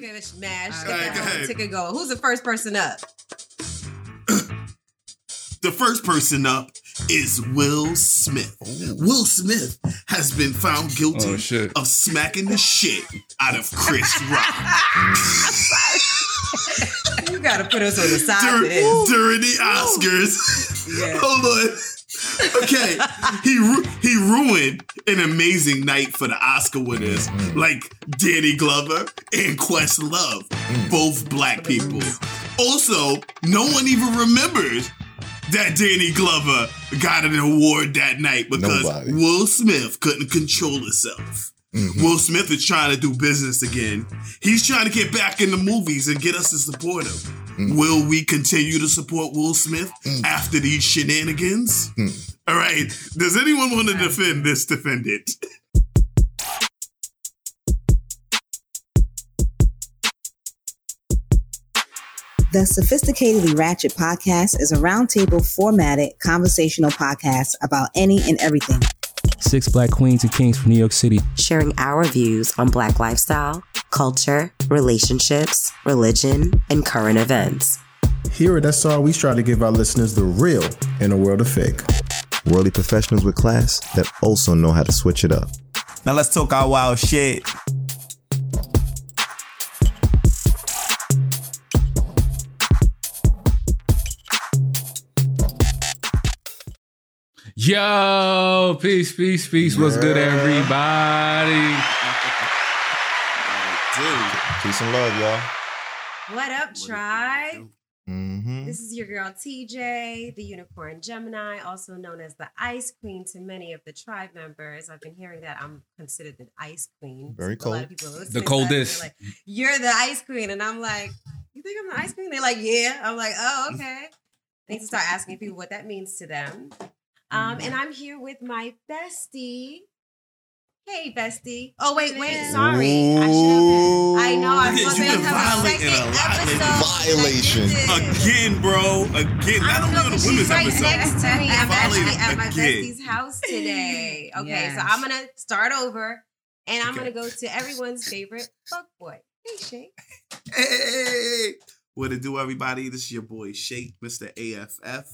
we can smash. All right, Get go ahead. ticket going. Who's the first person up? The first person up is Will Smith. Will Smith has been found guilty Oh, of smacking the shit out of Chris Rock You gotta put us on the side during, during the Oscars. Yeah. Hold on. Okay, he ru- he ruined an amazing night for the Oscar winners mm-hmm. like Danny Glover and Questlove, mm. both black people. Also, no one even remembers that Danny Glover got an award that night because Nobody. Will Smith couldn't control himself. Mm-hmm. Will Smith is trying to do business again. He's trying to get back in the movies and get us to support him. Mm-hmm. Will we continue to support Will Smith mm. after these shenanigans? Mm. All right. Does anyone want to defend this defendant? The Sophisticatedly Ratchet podcast is a roundtable formatted conversational podcast about any and everything. Six black queens and kings from New York City. sharing our views on Black lifestyle, culture, relationships, religion, and current events. Here at SR, we try to give our listeners the real in a world of fake. Worldly professionals with class that also know how to switch it up. Now let's talk our wild shit. Yo, peace, peace, peace. What's good, everybody? Peace and love, y'all. What up, tribe? Mm-hmm. This is your girl TJ, the Unicorn Gemini, also known as the Ice Queen to many of the tribe members. I've been hearing that I'm considered the Ice Queen. Very A lot cold. of people The to that, and coldest. Like, You're the Ice Queen, and I'm like, you think I'm the Ice Queen? They're like, yeah. I'm like, oh, okay. I need to start asking people what that means to them. Um, and I'm here with my bestie. Hey, bestie. Oh wait, wait. Sorry. I should have. I know. I'm Yes, supposed to You've a violating second a lot lately. episode. Violation. This. Again, bro. Again. Not I don't know, on the women's she's right episode. next to me. I'm actually at my again. bestie's house today. Okay, Yes. so I'm gonna start over, and I'm Okay. gonna go to everyone's favorite fuck boy. Hey, Shay. Hey, what it do, everybody? This is your boy Shake, Mr. AFF.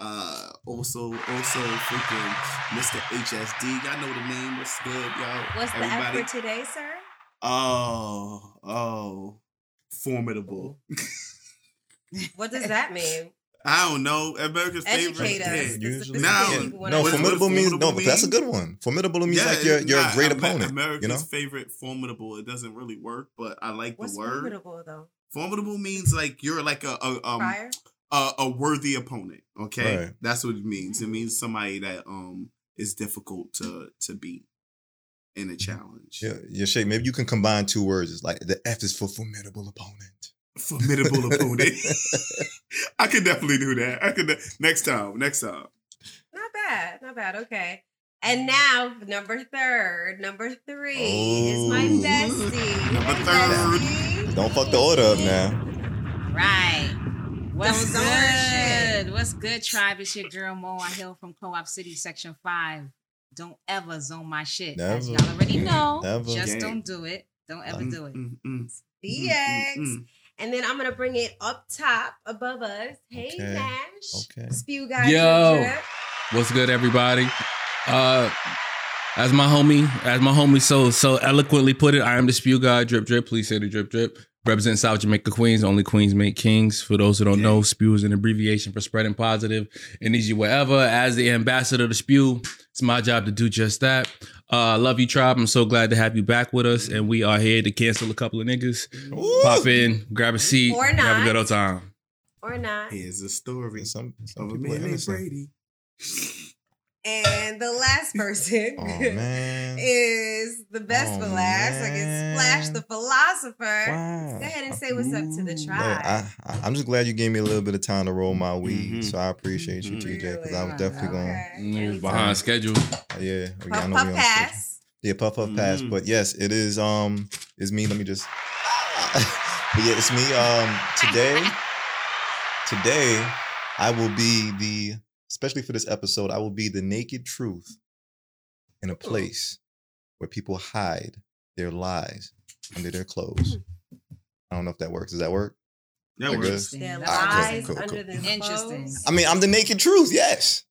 Uh, also, also freaking Mr. HSD. Y'all know the name. What's good, y'all? What's the everybody? F for today, sir? Oh, oh, formidable. What does that mean? I don't know. America's Educate favorite. us. Yeah. This is Usually, Now- yeah. people wanna no, know. What- what formidable means no, but that's a good one. Formidable means Yeah, like your your nah, great Amer- opponent. America's you know, favorite formidable. It doesn't really work, but I like What's the word. formidable though? Formidable means like you're like a, a um Prior. A, a worthy opponent. Okay, Right. that's what it means. It means somebody that um is difficult to to beat in a challenge. yeah, yeah, Shay. Maybe you can combine two words. It's like the F is for formidable opponent. Formidable opponent. I could definitely do that. I could next time. Next time. Not bad. Not bad. Okay. And now number third, number three is my Ooh. bestie. Number Hey, third. bestie. Don't fuck the order up now. Right. What's Don't- don't worry, good? What's good, tribe? It's your girl Mo. I hail from Co-op City, Section 5. Don't ever zone my shit. As y'all already know. Never. Just Gang. don't do it. Don't ever Um, do it. Mm, mm, mm, mm. And then I'm gonna bring it up top above us. Hey Okay. Nash. Okay. Spew guy. Yo. drip, drip. What's good, everybody? Uh, as my homie, as my homie so so eloquently put it, I am the spew guy. Drip drip. Please say the drip drip. Represent South Jamaica Queens. Only Queens make kings. For those who don't know, spew is an abbreviation for spreading positive energy wherever. As the ambassador to spew, it's my job to do just that. Uh, love you, tribe. I'm so glad to have you back with us, and we are here to cancel a couple of niggas. Ooh. Pop in, grab a seat, Or have a good old time. Or not. Here's a story Some, some of a man named. Brady. And the last person Oh is the best Oh, for last. I can splash the philosopher. Wow. Go ahead and say what's up to the Look, tribe. I, I, I'm just glad you gave me a little bit of time to roll my weed, Mhm. so I appreciate you, Mhm. TJ, because I was Really? definitely going. Okay. Niggas Anytime. behind schedule. Yeah, we- I Puff know puff we on pass. Yeah, puff puff pass. Mhm. But yes, it is. Um, it's me. Let me just. but yeah, it's me. Um, today, today, I will be the, especially for this episode, I will be the naked truth in a place where people hide their lies under their clothes. I don't know if that works. Does that work? That That works. good? There lies cool, cool, under cool. this Interesting. clothes. I mean, I'm the naked truth. Yes.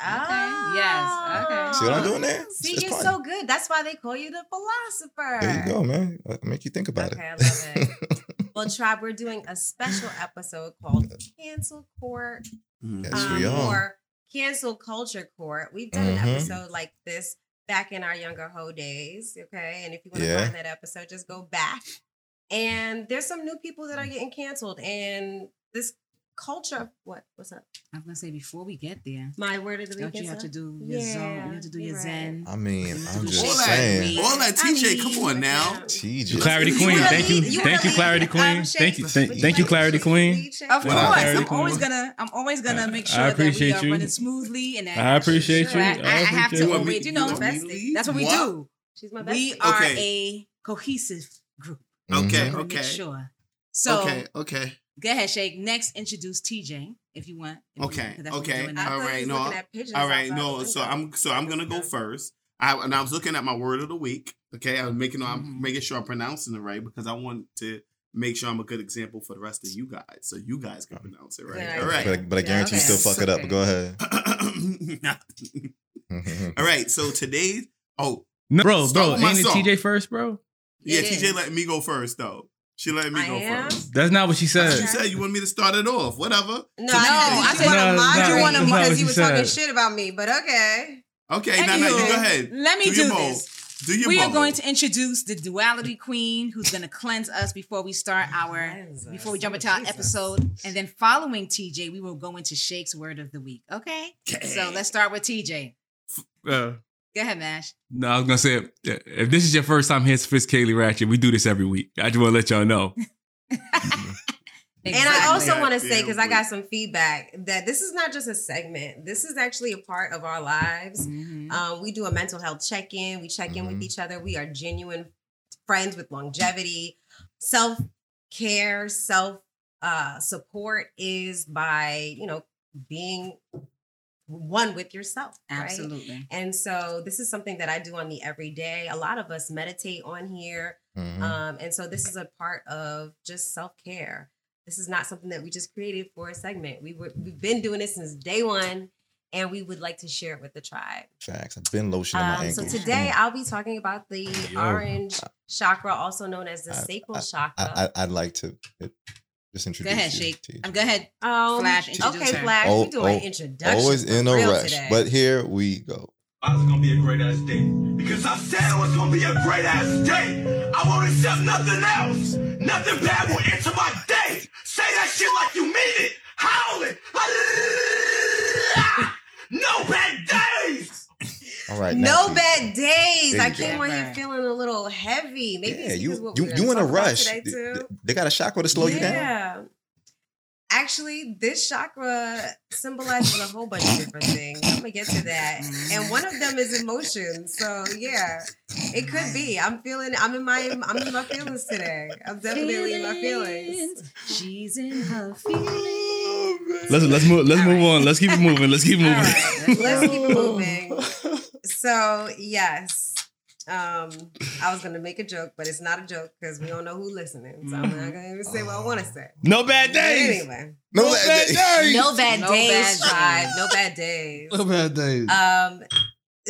Ah. Yes, okay. See what I'm doing there? See, It's you're fun. so good. That's why they call you the philosopher. There you go, man. I make you think about Okay, I it. love it. Well, Tribe, we're doing a special episode called Cancel Court yes, um, we are. or Cancel Culture Court. We've done an Mhm. episode like this back in our younger hoe days. Okay. And if you want to Yeah. find that episode, just go back. And there's some new people that are getting canceled. And this culture, what? What's up? I'm gonna say before we get there, My word of the week. don't you have to do your zone? You have to do your right. zen. I mean, I'm just All saying. that, all that TJ, I come on now. TJ. Clarity Queen. Thank you. Thank you, Clarity Queen. Thank you. Thank, you, Clarity Queen. Of course, I'm always gonna, I'm always gonna make I sure that we are running smoothly and that I appreciate Sure, you. I, I I have to you. always, you you know, want me to that's, what we do. She's my We are a cohesive group. Mm-hmm. Okay, okay. Sure. So okay, okay. Go ahead, Shake. Next, introduce TJ if you want. if you want, Okay, 'cause that's what we're okay. doing I now. All thought he right, was no. looking at pigeons All right, no. So. I'm so I'm gonna go first. I and I was looking at my word of the week. Okay, I was making I'm Mhm. making sure I'm pronouncing it right because I want to make sure I'm a good example for the rest of you guys, so you guys can pronounce it right. Yeah, All But, I- right. but I Yeah, guarantee you still fuck it up. But go ahead. All right. So today, oh No, bro, Start bro, with my ain't it. TJ first, bro? yeah, It TJ is. let me go first though. She let me I go am? first. That's not what she said. She said you want me to start it off. Whatever. No, So I TJ, said want No, to it's not- moderate it's not because what you she were talking shit about me, but okay. Okay, now, now you go ahead. Let me Do do, your bowl. this. Do your we are going to introduce the duality queen who's going to cleanse us before we start our before we jump into our Jesus. episode and then following TJ we will go into Shake's word of the week okay so let's start with TJ Uh, go ahead Mash no, I was gonna say if this is your first time here, Sophisticated Ratchet, we do this every week. I just want to let y'all know. And I also want to say, because I got some feedback, that this is not just a segment. This is actually a part of our lives. Mhm. Um, we do a mental health check in. We check in with Mhm. each other. We are genuine friends with longevity. Self care, self uh, support is by, you know, being one with yourself. Right? absolutely And so this is something that I do on the everyday. A lot of us meditate on here. Mhm. Um, and so this is a part of just self care. This is not something that we just created for a segment. We were we've been doing this since day one, and we would like to share it with the tribe. Facts. I've been lotioning my Um, so ankles. today I'll be talking about the Yo. orange chakra, also known as the I- sacral I- chakra. I, I, I'd like to uh, just go ahead you. Shake to- um, go ahead um, Flash, introduce okay, her. Flash, Oh, we doing oh, introduction. Always in a rush, today. but here we go. It's gonna be a great ass day. Because I said it was gonna be a great ass day. I won't accept nothing else. Nothing bad will enter my day. Say that shit like you mean it. Howl it. No bad days. All right. no now, bad days. I came on here feeling a little heavy. Maybe Yeah, it's you what you we're you in a rush. today, too. They got a chakra to slow you down. Yeah. Actually, this chakra symbolizes a whole bunch of different things. I'm gonna get to that. And one of them is emotions. So yeah, it could be. I'm feeling I'm in my I'm in my feelings today. I'm definitely in my feelings. she's in her feelings Let's let's move let's All move right. on. Let's keep it moving. Let's keep moving. right, let's keep it moving. So yes. Um, I was gonna make a joke, but it's not a joke because we don't know who listening. So I'm not gonna even say what I want to say. No bad But days. anyway, No, No that- bad that- days. no bad No days, bad tribe. days. No bad days. No bad days. Um,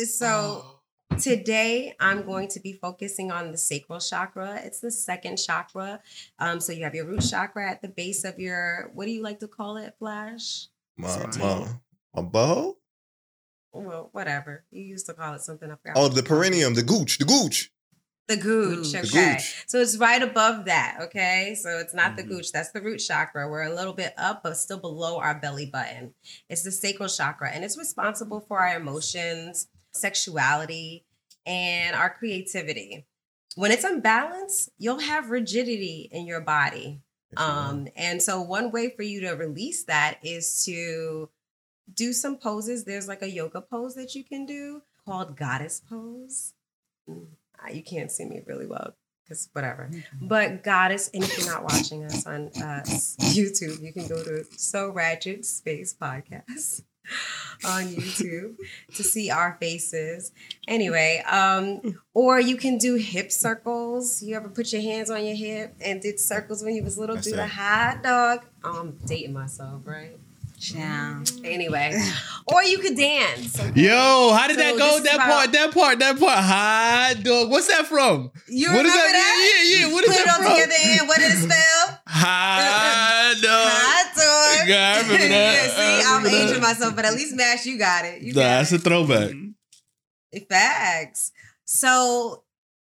so today I'm going to be focusing on the sacral chakra. It's the second chakra. Um, so you have your root chakra at the base of your. What do you like to call it, Flash? My, my, my butthole? Well, whatever you used to call it something. I forgot. Oh, the you called it. perineum, the gooch, the gooch. The gooch. The Okay. gooch. So it's right above that. Okay. So it's not Mm-hmm. the gooch. That's the root chakra. We're a little bit up, but still below our belly button. It's the sacral chakra, and it's responsible for our emotions, sexuality, and our creativity. When it's unbalanced, you'll have rigidity in your body. Um, and so one way for you to release that is to do some poses. There's like a yoga pose that you can do called goddess pose. Mm, uh, You can't see me really well because whatever. But goddess, and if you're not watching us on uh, YouTube, you can go to So Ratchet Space Podcast. on YouTube to see our faces. Anyway, um, or you can do hip circles. You ever put your hands on your hip and did circles when you was little? That's do the it. hot dog. Oh, I'm dating myself, right? Ciao. Anyway, or you could dance. okay? Yo, how did So that go? That about- part, that part, that part. Hot dog. What's that from? You What remember is that? that? Yeah, yeah, yeah. What is Put it that all from? together and what did it spell? Hot dog. Hot dog. Yeah, I remember that. Yeah, see, I I'm remember aging that. myself, but at least Mash, you got it. You Nah, got that's a throwback. Mm-hmm. it. Facts. So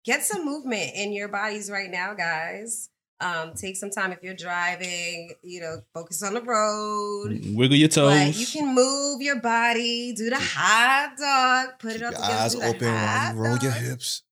get some movement in your bodies right now, guys. Um, take some time if you're driving, you know, focus on the road. Wiggle your toes. But you can move your body, do the hot dog, put it up Your together. eyes the open while you roll your hips.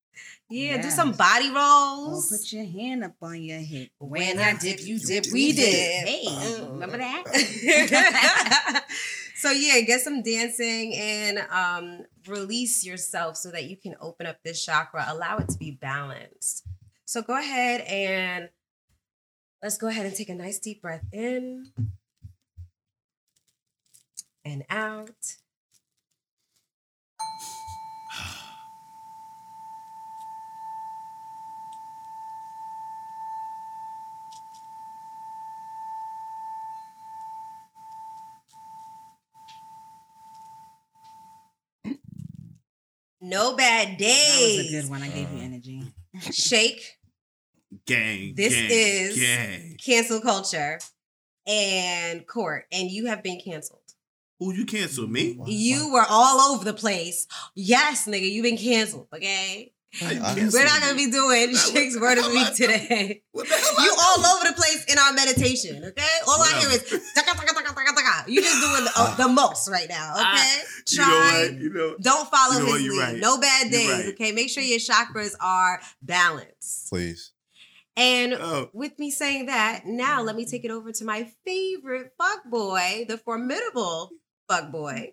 Yeah, do some body Or rolls. put your hand up on your hip. When I dip, you dip, we dip. Hey, remember that? so yeah, get some dancing and um, release yourself so that you can open up this chakra. Allow it to be balanced. So go ahead and let's go ahead and take a nice deep breath in and out. No bad days. That was a good one. I gave you uh, energy. Shake. Gang. This gang, is gang. cancel culture and court, and you have been canceled. Who you canceled me? You were all over the place. Yes, nigga, you've been canceled. Okay, How I- we're not gonna be doing Nah, Shake's what- word of the week today. What the hell? You I all over the place in our meditation. Okay, all I hear is taka, taka, taka, taka, taka. you just doing the, the most right now. Okay, Ah. You know try. what? You know. Don't follow You know his You're lead. right. No bad days. right. Okay, make sure your chakras are balanced. Please. And Oh. with me saying that, now let me take it over to my favorite fuck boy, the formidable fuck boy,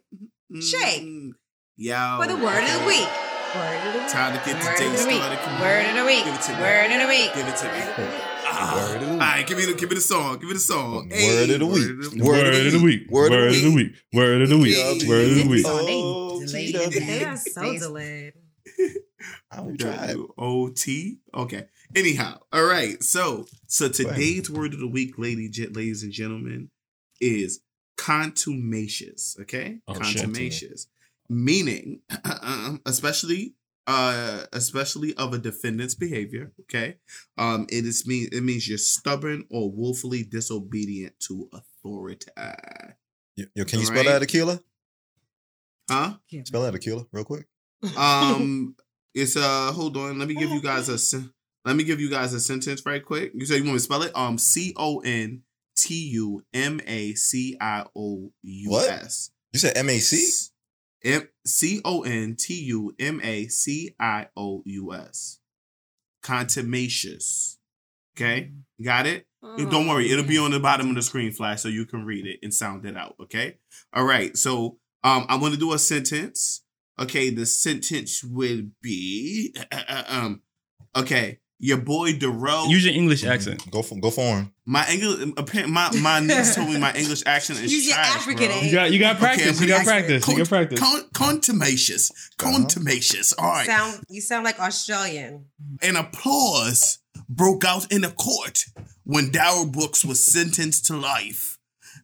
Shay. Mm, Yo. for the word of the week. Word of the week. Time to get Word the day of the week. started. Come on. Word of the week. Give it to me. Word of the week. Give it to me. Word of the week. Ah. Word of the week. All right, give me the give me the song. Give me the song. Word Hey, of the week. Word of the week. Word of the week. Word of the week. Yeah, Word of the week. Oh, Delayed T-W. it. They are so delayed. I will try. O T. Okay. Anyhow, all right. So, so today's word of the week, lady, ladies and gentlemen, is contumacious. Okay, Oh, shit. contumacious, meaning, um, especially, uh, especially of a defendant's behavior. Okay, um, it is mean it means you're stubborn or willfully disobedient to authority. Yo, yo, can you spell Alright. that Aquila? Huh? Spell that Aquila real quick. Um, it's uh, hold on. Let me give you guys a sen- let me give you guys a sentence right quick. You say you want me to spell it? Um, C O N T U M A C I O U S. You said M-A-C? M C O N T U M A C I O U S. Contumacious. Okay, got it. Don't worry, it'll be on the bottom of the screen flash so you can read it and sound it out. Okay. All right. So um, I'm gonna do a sentence. Okay, the sentence would be um, okay. Your boy Darrell. Use your English mm-hmm. accent. Go for go foreign. my English. My my niece told me my English accent is Use your African bro. A. You got you got practice. I'm You got gonna- practice. You got practice. Con- contumacious. Uh-huh. Contumacious. All right. Sound you sound like Australian. An applause broke out in the court when Darrell Brooks was sentenced to life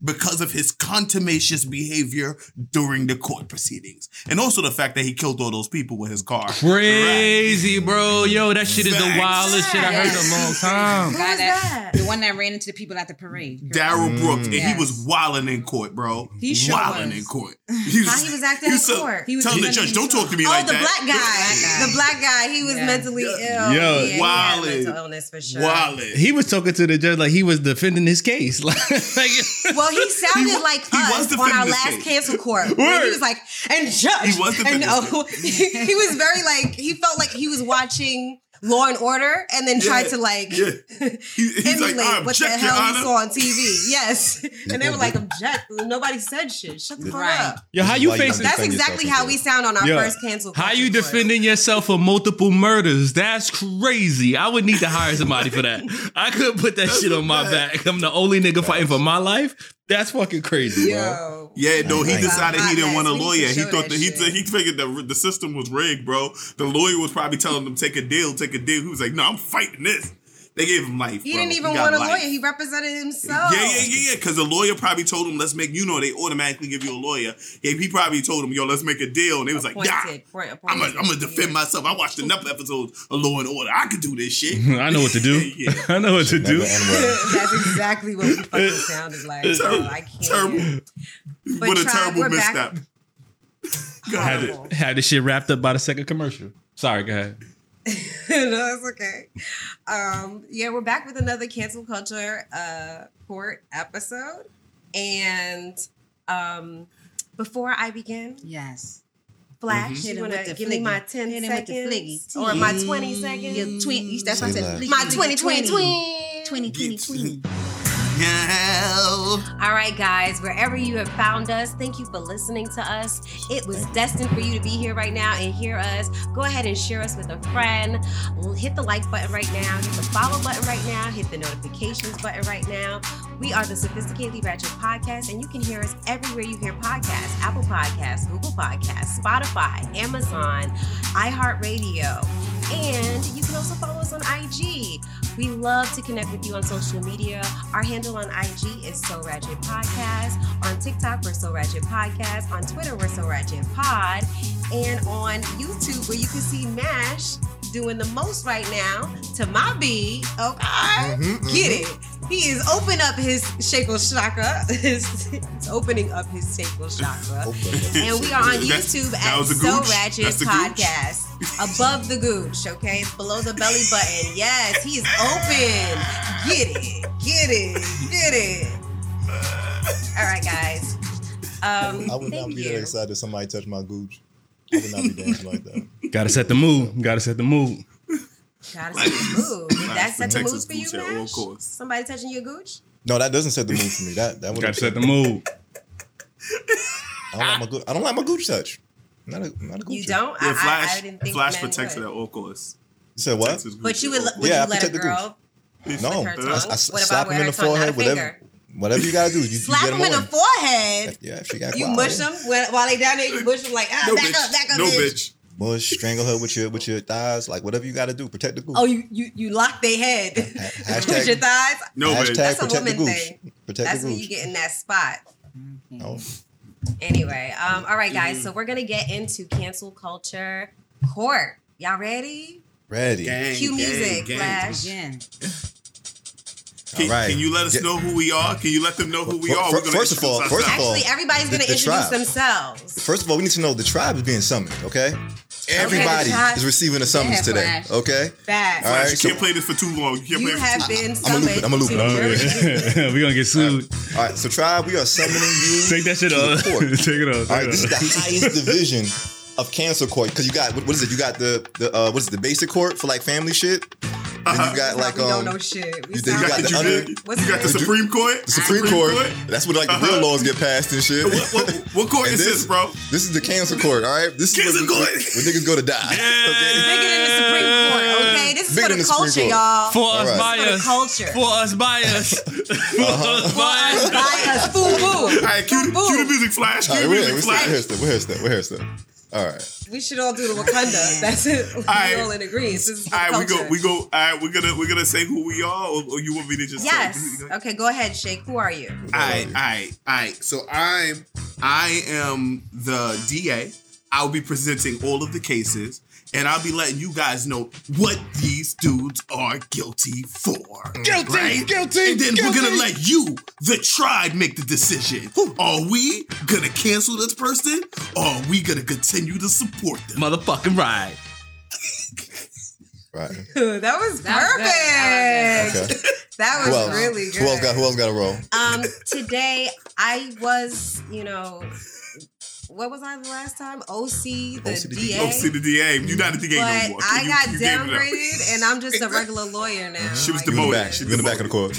because of his contumacious behavior during the court proceedings. And also the fact that he killed all those people with his car. Crazy, bro. Yo, that shit is the wildest shit I heard in a long time. Who was that- that? The one that ran into the people at the parade. Darrell Brooks, and he was wilding in court, bro. He sure wilding was. in court. How he was acting in so- court? He was Tell the judge, don't talk to me Oh, like the that. black guy. The black guy. He was Yeah. mentally ill. Yo, yeah, he had a wildin'. mental illness for sure. Wilding. He was talking to the judge like he was defending his case. Like, Well, he sounded He like he was us on our last case. cancel court. Word. He was like, and judge. He was defending and his no, uh, he, he was very like he felt like he was watching Law and Order, and then tried to like yeah. He- he's like, emulate I what the object, Your hell he Honor. saw on TV. Yes, and they were like, object. Nobody said shit. Shut the fuck Right. up. yo, how you why facing? That's exactly how we sound on our Yo, first cancel. How culture you court. defending yourself for multiple murders? That's crazy. I would need to hire somebody for that. I couldn't put that shit on my back. I'm the only nigga fighting for my life. That's fucking crazy, bro. Yeah, no, he decided he didn't want a We need to lawyer. He thought that that he shit. he figured the the system was rigged, bro. The lawyer was probably telling him take a deal, take a deal. He was like, "No, I'm fighting this." They gave him life. He bro. didn't even got want a life. lawyer. He represented himself. Yeah, yeah, yeah, yeah. Because the lawyer probably told him, "Let's make you know." They automatically give you a lawyer. Yeah, he probably told him, "Yo, let's make a deal," and they was like, "Yeah, Appointed, I'm gonna appointed. I'm defend myself. I watched enough episodes of Law and Order. I could do this shit." I know what to do. Yeah. I know what to do. end well. That's exactly what we fucking sounded like. Terrible. So I can't. Terrible. But what a Tribe, terrible we're back. misstep. Go Had it, had this shit wrapped up by the second commercial. Sorry, go ahead. no, it's okay. Um, yeah, we're back with another cancel culture uh, court episode, and um, before I begin, Yes. Flash, Mhm. You want to the give me my fliggy. ten Hit seconds or my twenty seconds? Your twin. That's what I said less. fliggy, My fliggy, 20, 20, 20. 20, 20, 20. Yeah. All right, guys, wherever you have found us, thank you for listening to us. It was destined for you to be here right now and hear us. Go ahead and share us with a friend. Hit the like button right now, hit the follow button right now, hit the notifications button right now. We are the Sophisticatedly Ratchet Podcast, and you can hear us everywhere you hear podcasts Apple Podcasts, Google Podcasts, Spotify, Amazon, iHeartRadio. And you can also follow us on IG. We love to connect with you on social media. Our handle on IG is So Ratchet Podcast. On TikTok, we're So Ratchet Podcast. On Twitter, we're So Ratchet Pod. And on YouTube, where you can see Mash doing the most right now to my beat. Okay. Mhm, Get it. He is opening up his shakel chakra. He's opening up his shakel chakra. And we are on YouTube that at was So gooch. Ratchet That's. Podcast. Above the gooch, okay? It's below the belly button. Yes, he is open. Get it. Get it. Get it. All right, guys. Um, I would not be you. that excited if somebody touched my gooch. I would not be dancing like that. Gotta set the mood. Gotta set the mood. Gotta set the mood. Did that set the mood for you, his gooch at all Mash? costs. Somebody touching your gooch? No, that doesn't set the mood for me. That that would Gotta set the mood. I don't like my gooch. I don't like my gooch touch. Not a, I'm not a gooch. You don't? Yeah, Flash. I, I didn't think Flash men protects it would. at all costs. You said what? Protects his gooch But you would, would Yeah, I let a protect the gooch. girl No, I. I, I What about slap with him in the tongue, not a forehead. Whatever, whatever you gotta do. You, you slap get them in the forehead? Yeah, if she got You quiet. mush them while they down there. You mush them like ah, No back bitch. up, back up, no bitch. bitch. Mush, strangle her with your with your thighs, like whatever you gotta do. Protect the gooch. Oh, you you you lock their head. Ha- Push your thighs. No hashtag That's a protect the woman thing. Protect That's the when you get in that spot. Oh. Anyway, um, all right, guys. Mm-hmm. So we're gonna get into cancel culture court. Y'all ready? Ready. Gang, Cue gang, music, gang. Flash. Again. Can, All right. can you let us know who we are? Can you let them know who we are? fir- We're gonna first of all- first of all- Actually, everybody's gonna introduce tribe. themselves. First of all, we need to know the tribe is being summoned. Okay. Everybody tribe. is receiving a summons today. Flash. Okay. That All right. you so- can't play this for too long. You can't you play have this for too been I'm a loop I'm a loop it, I'm a loop to Oh, we gonna get sued. All right. So tribe, we are summoning you. Take that shit to the off. Take it off. All Take this is the highest division of cancel court because you got what, what is it? You got the the uh, what is it? The basic court for like family shit. Then you got like we don't um know shit. We you- then sound you got like the You, under- What's you got the the- Supreme Court. the Supreme Court. That's where like the real Uh-huh. laws get passed and shit. What, what, what court And is this, bro? This is the cancel court. All right, this is where, court. where niggas go to die. Yeah. bigger than the Supreme Court. Okay, this is Bigger for the the culture, Court. y'all. For us, All by For us. culture. For us, by us. For us, by us. By us, boo boo. All right, cue, the music flash. Cue the music flash. we're, we're, we're, we're, we're, we're, we're, All right. We should all do the Wakanda. That's it. We're right. all in agreement. This is the right, we go. We go. All right, we're gonna we're gonna say who we are, or, or you want me to just? Yes. Say, all Okay, go ahead, Shake. Who are you? All right, all right, all right. So I'm I am the DA. I'll be presenting all of the cases, and I'll be letting you guys know what these dudes are guilty for. Guilty, right? guilty, And then we're gonna let you, the tribe, make the decision. Are we gonna cancel this person, or are we gonna continue to support them? Motherfucking right. Right. that was That was perfect. Okay. That was else? really good. Who else got? Who else got a roll? Um, today I was, you know, what was I the last time? OC, the OC the DA. See the DA. You're not the DA but no more. I You- got you gave it up. downgraded, and I'm just a regular lawyer now. She was Like, in the demoted. back. She You in the back of the court.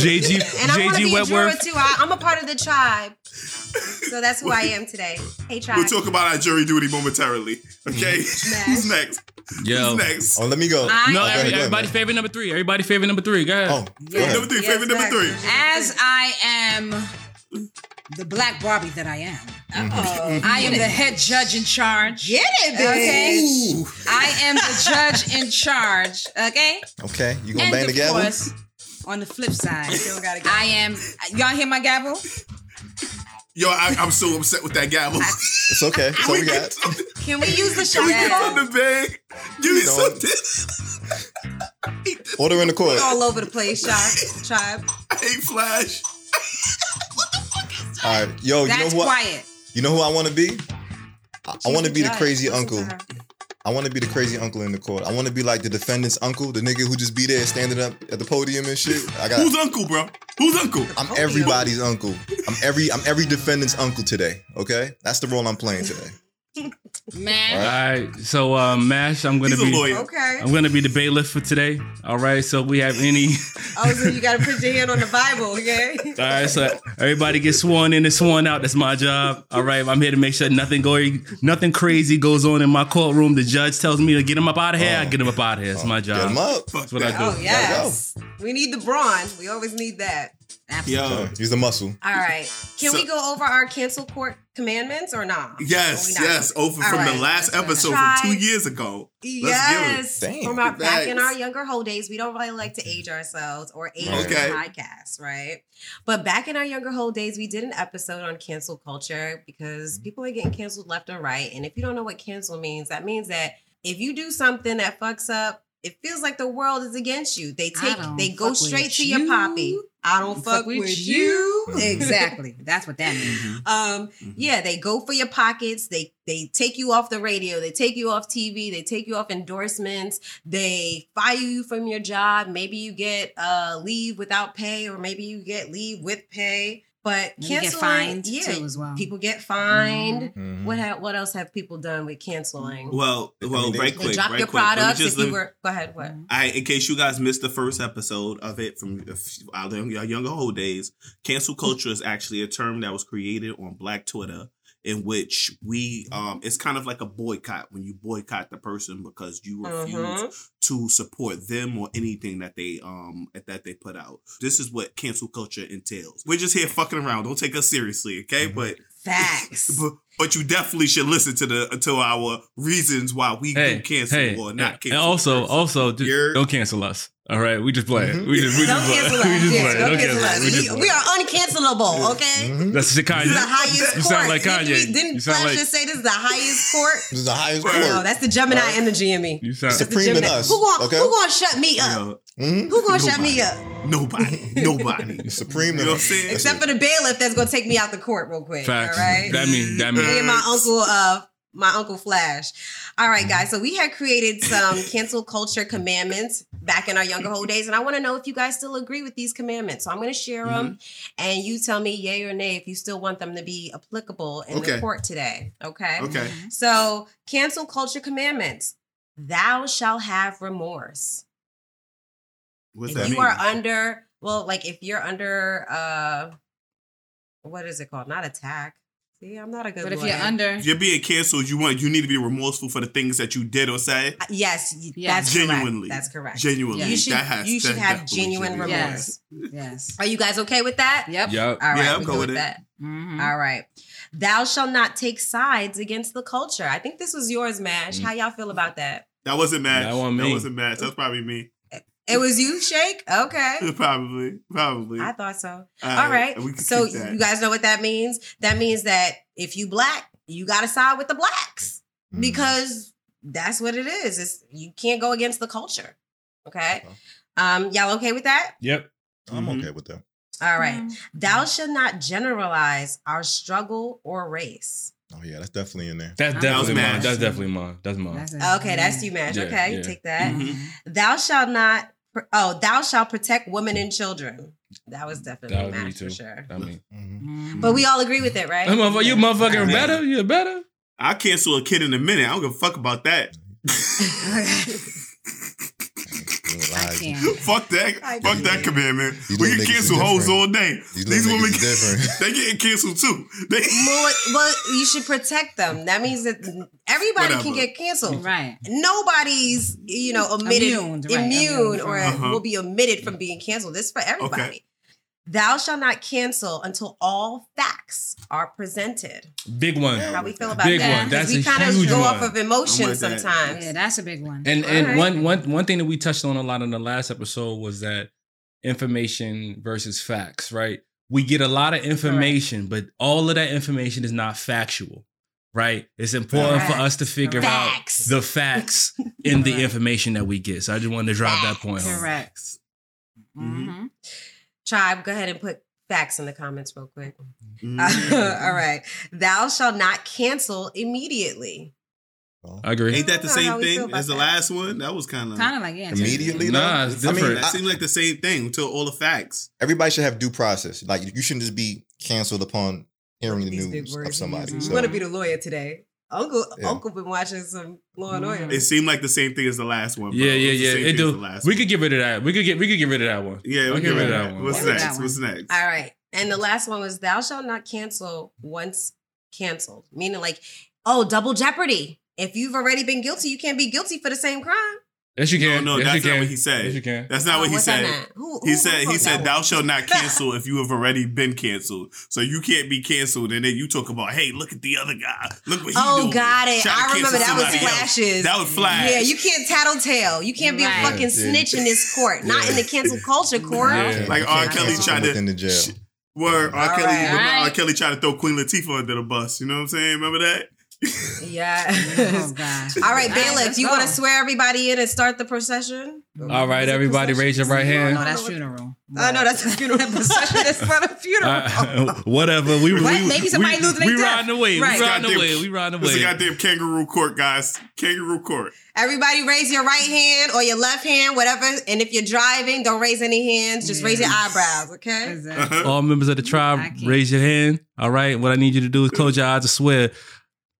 JG, and I want to JG be a juror Wentworth. too. I, I'm a part of the tribe, so that's who I am today. Hey, tribe. We'll talk about our jury duty momentarily. Okay, Mm-hmm. who's next? Yo. Who's next? oh, let me go. I- No, Oh, go every, ahead, go ahead, everybody favorite number three. Everybody favorite number three. Go ahead. Oh, go ahead. Number three, Yes, favorite number three. As I am the black Barbie that I am. Oh, I am the head judge in charge. Get it, Okay. bitch. I am the judge in charge. Okay. Okay, you gonna and bang of the gavel? course, on the flip side, Still gotta go. I am. Y'all hear my gavel? Yo, I, I'm so upset with that gavel. It's okay. That's all we got. Can we use the Can we get on the bag? Give me Don't. something. Order in the court. All over the place, shot tribe. I hate Flash. All right, yo, you know That's who? Quiet. you know who I want to be? I, I want to the be the crazy Listen uncle. I want to be the crazy uncle in the court. I want to be like the defendant's uncle, the nigga who just be there standing up at the podium and shit. I got. Who's uncle, bro? Who's uncle? I'm everybody's uncle. I'm every. I'm every defendant's uncle today. Okay, that's the role I'm playing today. Man. All right. So, uh, Mash, I'm gonna He's a be. lawyer. Okay. I'm gonna be the bailiff for today. All right. So we have any. Oh, so you gotta put your hand on the Bible, okay? All right, so everybody gets sworn in and sworn out. That's my job. All right, I'm here to make sure nothing going, nothing crazy goes on in my courtroom. The judge tells me to get him up out of here. I get him up out of here. It's my job. Get him up. That's what I do. Oh yes. We need the brawn. We always need that. Yo. Use the muscle. All right. Can So- we go over our cancel court commandments or not? Yes, not? yes. Over All from right. the last episode Try- from two years ago. Let's Yes. From our, back in our younger whole days, we don't really like to age ourselves or age Okay. the podcast, right? But back in our younger whole days, we did an episode on cancel culture because people are getting canceled left and right. And if you don't know what cancel means, that means that if you do something that fucks up, it feels like the world is against you. They take, they go straight with to your poppy. I don't fuck, with, you. exactly. That's what that means. Um, yeah, they go for your pockets. They they take you off the radio. They take you off TV. They take you off endorsements. They fire you from your job. Maybe you get uh leave without pay, or maybe you get leave with pay. But And you get canceling, fined, yeah, too, as well. People get fined. Mhm. What ha- what else have people done with canceling? Well, well, they- right they quick, drop right your quick. Products just if you were. Go ahead. What? I, in case you guys missed the first episode of it from a our our younger old days, cancel culture is actually a term that was created on Black Twitter, in which we um, it's kind of like a boycott when you boycott the person because you refuse Mhm. to support them or anything that they um that they put out. This is what cancel culture entails. We're just here fucking around. Don't take us seriously, okay? But Facts. but but you definitely should listen to the to our reasons why we Hey, do cancel hey, or not cancel. and cancel. also, the also, d- You're- don't cancel us. All right, we just play it. We just, we Don't just play. cancel We just play. don't Don't cancel cancel us. us. We just We, play. we are uncancelable, okay? Mhm. That's the Kanye. This is the highest You court. sound like Didn't, we- Kanye. didn't You sound Flash like just say this is the highest court? This is the highest Right. court. No, that's the Gemini Right. energy in me. you sound. That's the Supreme in Gemini. us, Who gonna okay? who gonna shut me up? know, Mhm. Who gonna shut me up? Nobody. Nobody. Supreme You in know what I'm us. saying? Except for the bailiff that's gonna take me out the court real quick. Facts. All right. That mean that mean. Me and my uncle uh my uncle Flash. All right, guys. So we had created some cancel culture commandments back in our younger whole days, and I want to know if you guys still agree with these commandments. So I'm going to share them, and you tell me yay or nay if you still want them to be applicable in the court today. Okay. Okay. So cancel culture commandments: Thou shall have remorse. What's if that you mean? are under, well, like if you're under, uh, what is it called? Not attack. See, I'm not a good. But if you're under, if you're being canceled, you want you need to be remorseful for the things that you did or said. Uh, Yes, y- Yeah. that's Genuinely. correct. That's correct. Genuinely. You should, That has- you should have genuine remorse. yes, yes. Are you guys okay with that? Yep. Yup. All right, Yeah, I'm we cool good with with it. that. Mhm. All right. Thou shall not take sides against the culture. I think this was yours, Mash. Mm. How y'all feel about that? That wasn't Mash. That wasn't That wasn't Mash. That's probably me. It was you, Shake? Okay. probably. Probably. I thought so. All All right. we So you guys know what that means? That means that if you black, you got to side with the blacks Mhm. because that's what it is. It's you can't go against the culture. Okay. Okay. Um, y'all okay with that? Yep. I'm Mhm. okay with that. All right. Mm. Thou shall not generalize our struggle or race. Oh yeah, that's definitely in there. That's definitely was mine. That's definitely mine. That's mine. That's. Okay, that's you, Mash. Yeah, okay, yeah. take that. Mhm. Mm-hmm. Thou shalt not. Oh, thou shalt protect women and children. That was definitely That was me Mash for sure. I mean, Mhm. Mhm. But we all agree with it, right? Hey, motherfucker, you motherfucking better. You better. I'll cancel a kid in a minute. I don't give a fuck about that. You know, I lies. Can't. fuck that. I fuck that commandment. These we can cancel is hoes different. all day. These These women, niggas is different. they getting canceled too. They, well, well, you should protect them. That means that everybody can get canceled. Right. Nobody's, you know, omitted, Immune, right, immune, immune or Uh-huh. will be omitted from being canceled. This is for everybody. Thou shalt not cancel until all facts are presented. Big one. How we feel about Big that? one. That's we kind of go one. off of emotion I'm that. sometimes. Yeah, that's a big one. And and Alright. one one one thing that we touched on a lot in the last episode was that information versus facts, right? We get a lot of information, but all of that information is not factual, right? It's important for us to figure Facts. out the facts in the information that we get. So I just wanted to drive that point home. Correct. Mhm. Tribe, go ahead and put facts in the comments real quick. Mhm. all right. Thou shall not cancel immediately. I agree. Ain't that the I don't know how same thing as the that. last one? That was kind of Kind of like yeah. Immediately, Nah, though? it's I mean, different. That seemed like the same thing until all the facts. everybody should have due process. Like you shouldn't just be canceled upon hearing the These news of he somebody. uses. So You want to be the lawyer today? Uncle, Yeah. Uncle been watching some Law and mm. Order. It seemed like the same thing as the last one. bro. Yeah, yeah, yeah. same It thing as do. last We one. could get rid of that. We could get we could get rid of that one. Yeah, we I'll get rid of that. One. What's Get rid of next? that one. What's next? All right. And the last one was thou shalt not cancel once canceled. Meaning like, oh, double jeopardy. If you've already been guilty, you can't be guilty for the same crime. Yes, you can. No, no, yes, that's you can. not what he said. Yes, you can. That's not Oh, what he what's said. meant? Who- He who- said he wrote said thou one? shalt not cancel if you have already been canceled. So you can't be canceled, and then you talk about, hey, look at the other guy. Look what he Oh, doing. got it. Trying to I remember that was somebody else. flashes. That was flash. Yeah, you can't tattletale. You can't be Right. a fucking Yeah. snitch in this court. Not in the cancel culture court. Yeah. Like R. Kelly cancel tried to within the jail. sh- Where R. Kelly, right. R. Kelly tried to throw Queen Latifah under the bus. You know what I'm saying? Remember that? Yeah. Oh God. All right, All right, bailiff, you want to swear everybody in and start the procession? All right, everybody, raise your right hand. No, that's funeral. Oh, no, that's a funeral procession. That's not a funeral. Uh, whatever. We, we, Maybe somebody we, lose their We death. riding away. Right. We riding away. We riding It's a goddamn kangaroo court, guys. Kangaroo court. Everybody raise your right hand or your left hand, whatever. And if you're driving, don't raise any hands. Just raise your eyebrows, okay? Exactly. All members of the tribe, raise your hand. All right. What I need you to do is close your eyes and swear.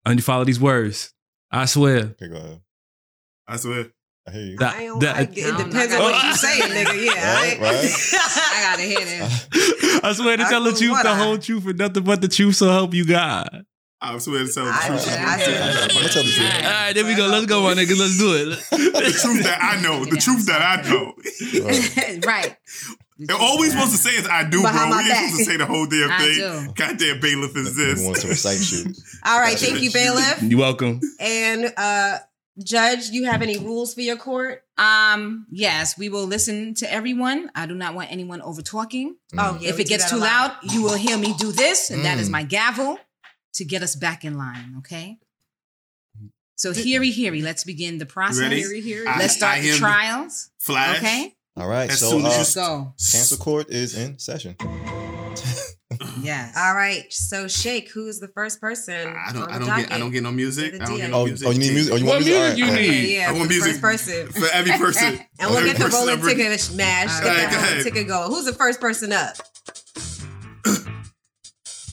And you follow these words. I swear. Okay, go ahead. I swear. I hear you. That- I don't, that- I, it I depends on what you saying, nigga. Yeah. Right, I- right. I gotta hear this. I swear to I tell the truth, the I- whole truth, and nothing but the truth, so help you God. I swear to tell the I- truth. I- I- I'm gonna tell the truth. All right, there we go. Let's go, my niggas. Let's do it. the truth that I know. The truth that I know. Right. right. And all we supposed to say is I do, Behind bro. We ain't supposed to say the whole damn I thing. do. Goddamn bailiff is We this. want to recite shit. All right. Thank you, bailiff. You're welcome. And uh judge, you have any rules for your court? Um, yes, we will listen to everyone. I do not want anyone over talking. Oh, yeah. if it gets too loud, you will hear me do this, and that is Mm. my gavel to get us back in line. Okay. So heary heary, let's begin the process. ready? Heary, heary. I- Let's start I the trials. Flash. Okay. All right. As so soon as uh, you go. cancel court is in session. Yes. All right. So Shake, who's the first person? I don't. I don't get. I don't get no music. I don't get Oh, no oh, music. oh, you need music. Oh, you What want music? music you All right, all right. need? Yeah, I want the music first person. for every person. And we'll get the person rolling that bring- ticket smash. All Get right, that go rolling ahead. ticket going. Who's the first person up?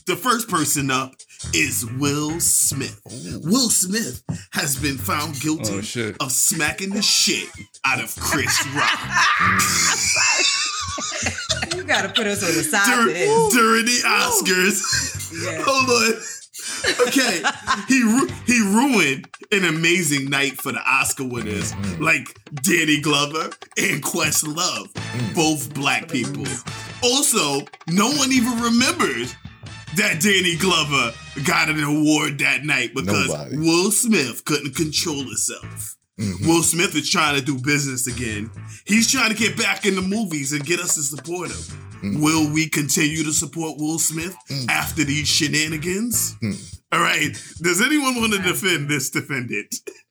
The first person up is Will Smith. Will Smith has been found guilty Oh, of smacking the shit out of Chris Rock You gotta put us on the side during, for during the Oscars. Yeah. Hold on. Okay, he ru- he ruined an amazing night for the Oscar winners, mm-hmm. like Danny Glover and Questlove, mm. both black people. Also, no one even remembers that Danny Glover got an award that night because Nobody. Will Smith couldn't control himself. Mm-hmm. Will Smith is trying to do business again. He's trying to get back in the movies and get us to support him. Mm-hmm. Will we continue to support Will Smith mm-hmm. after these shenanigans? All right. Does anyone want to defend this defendant?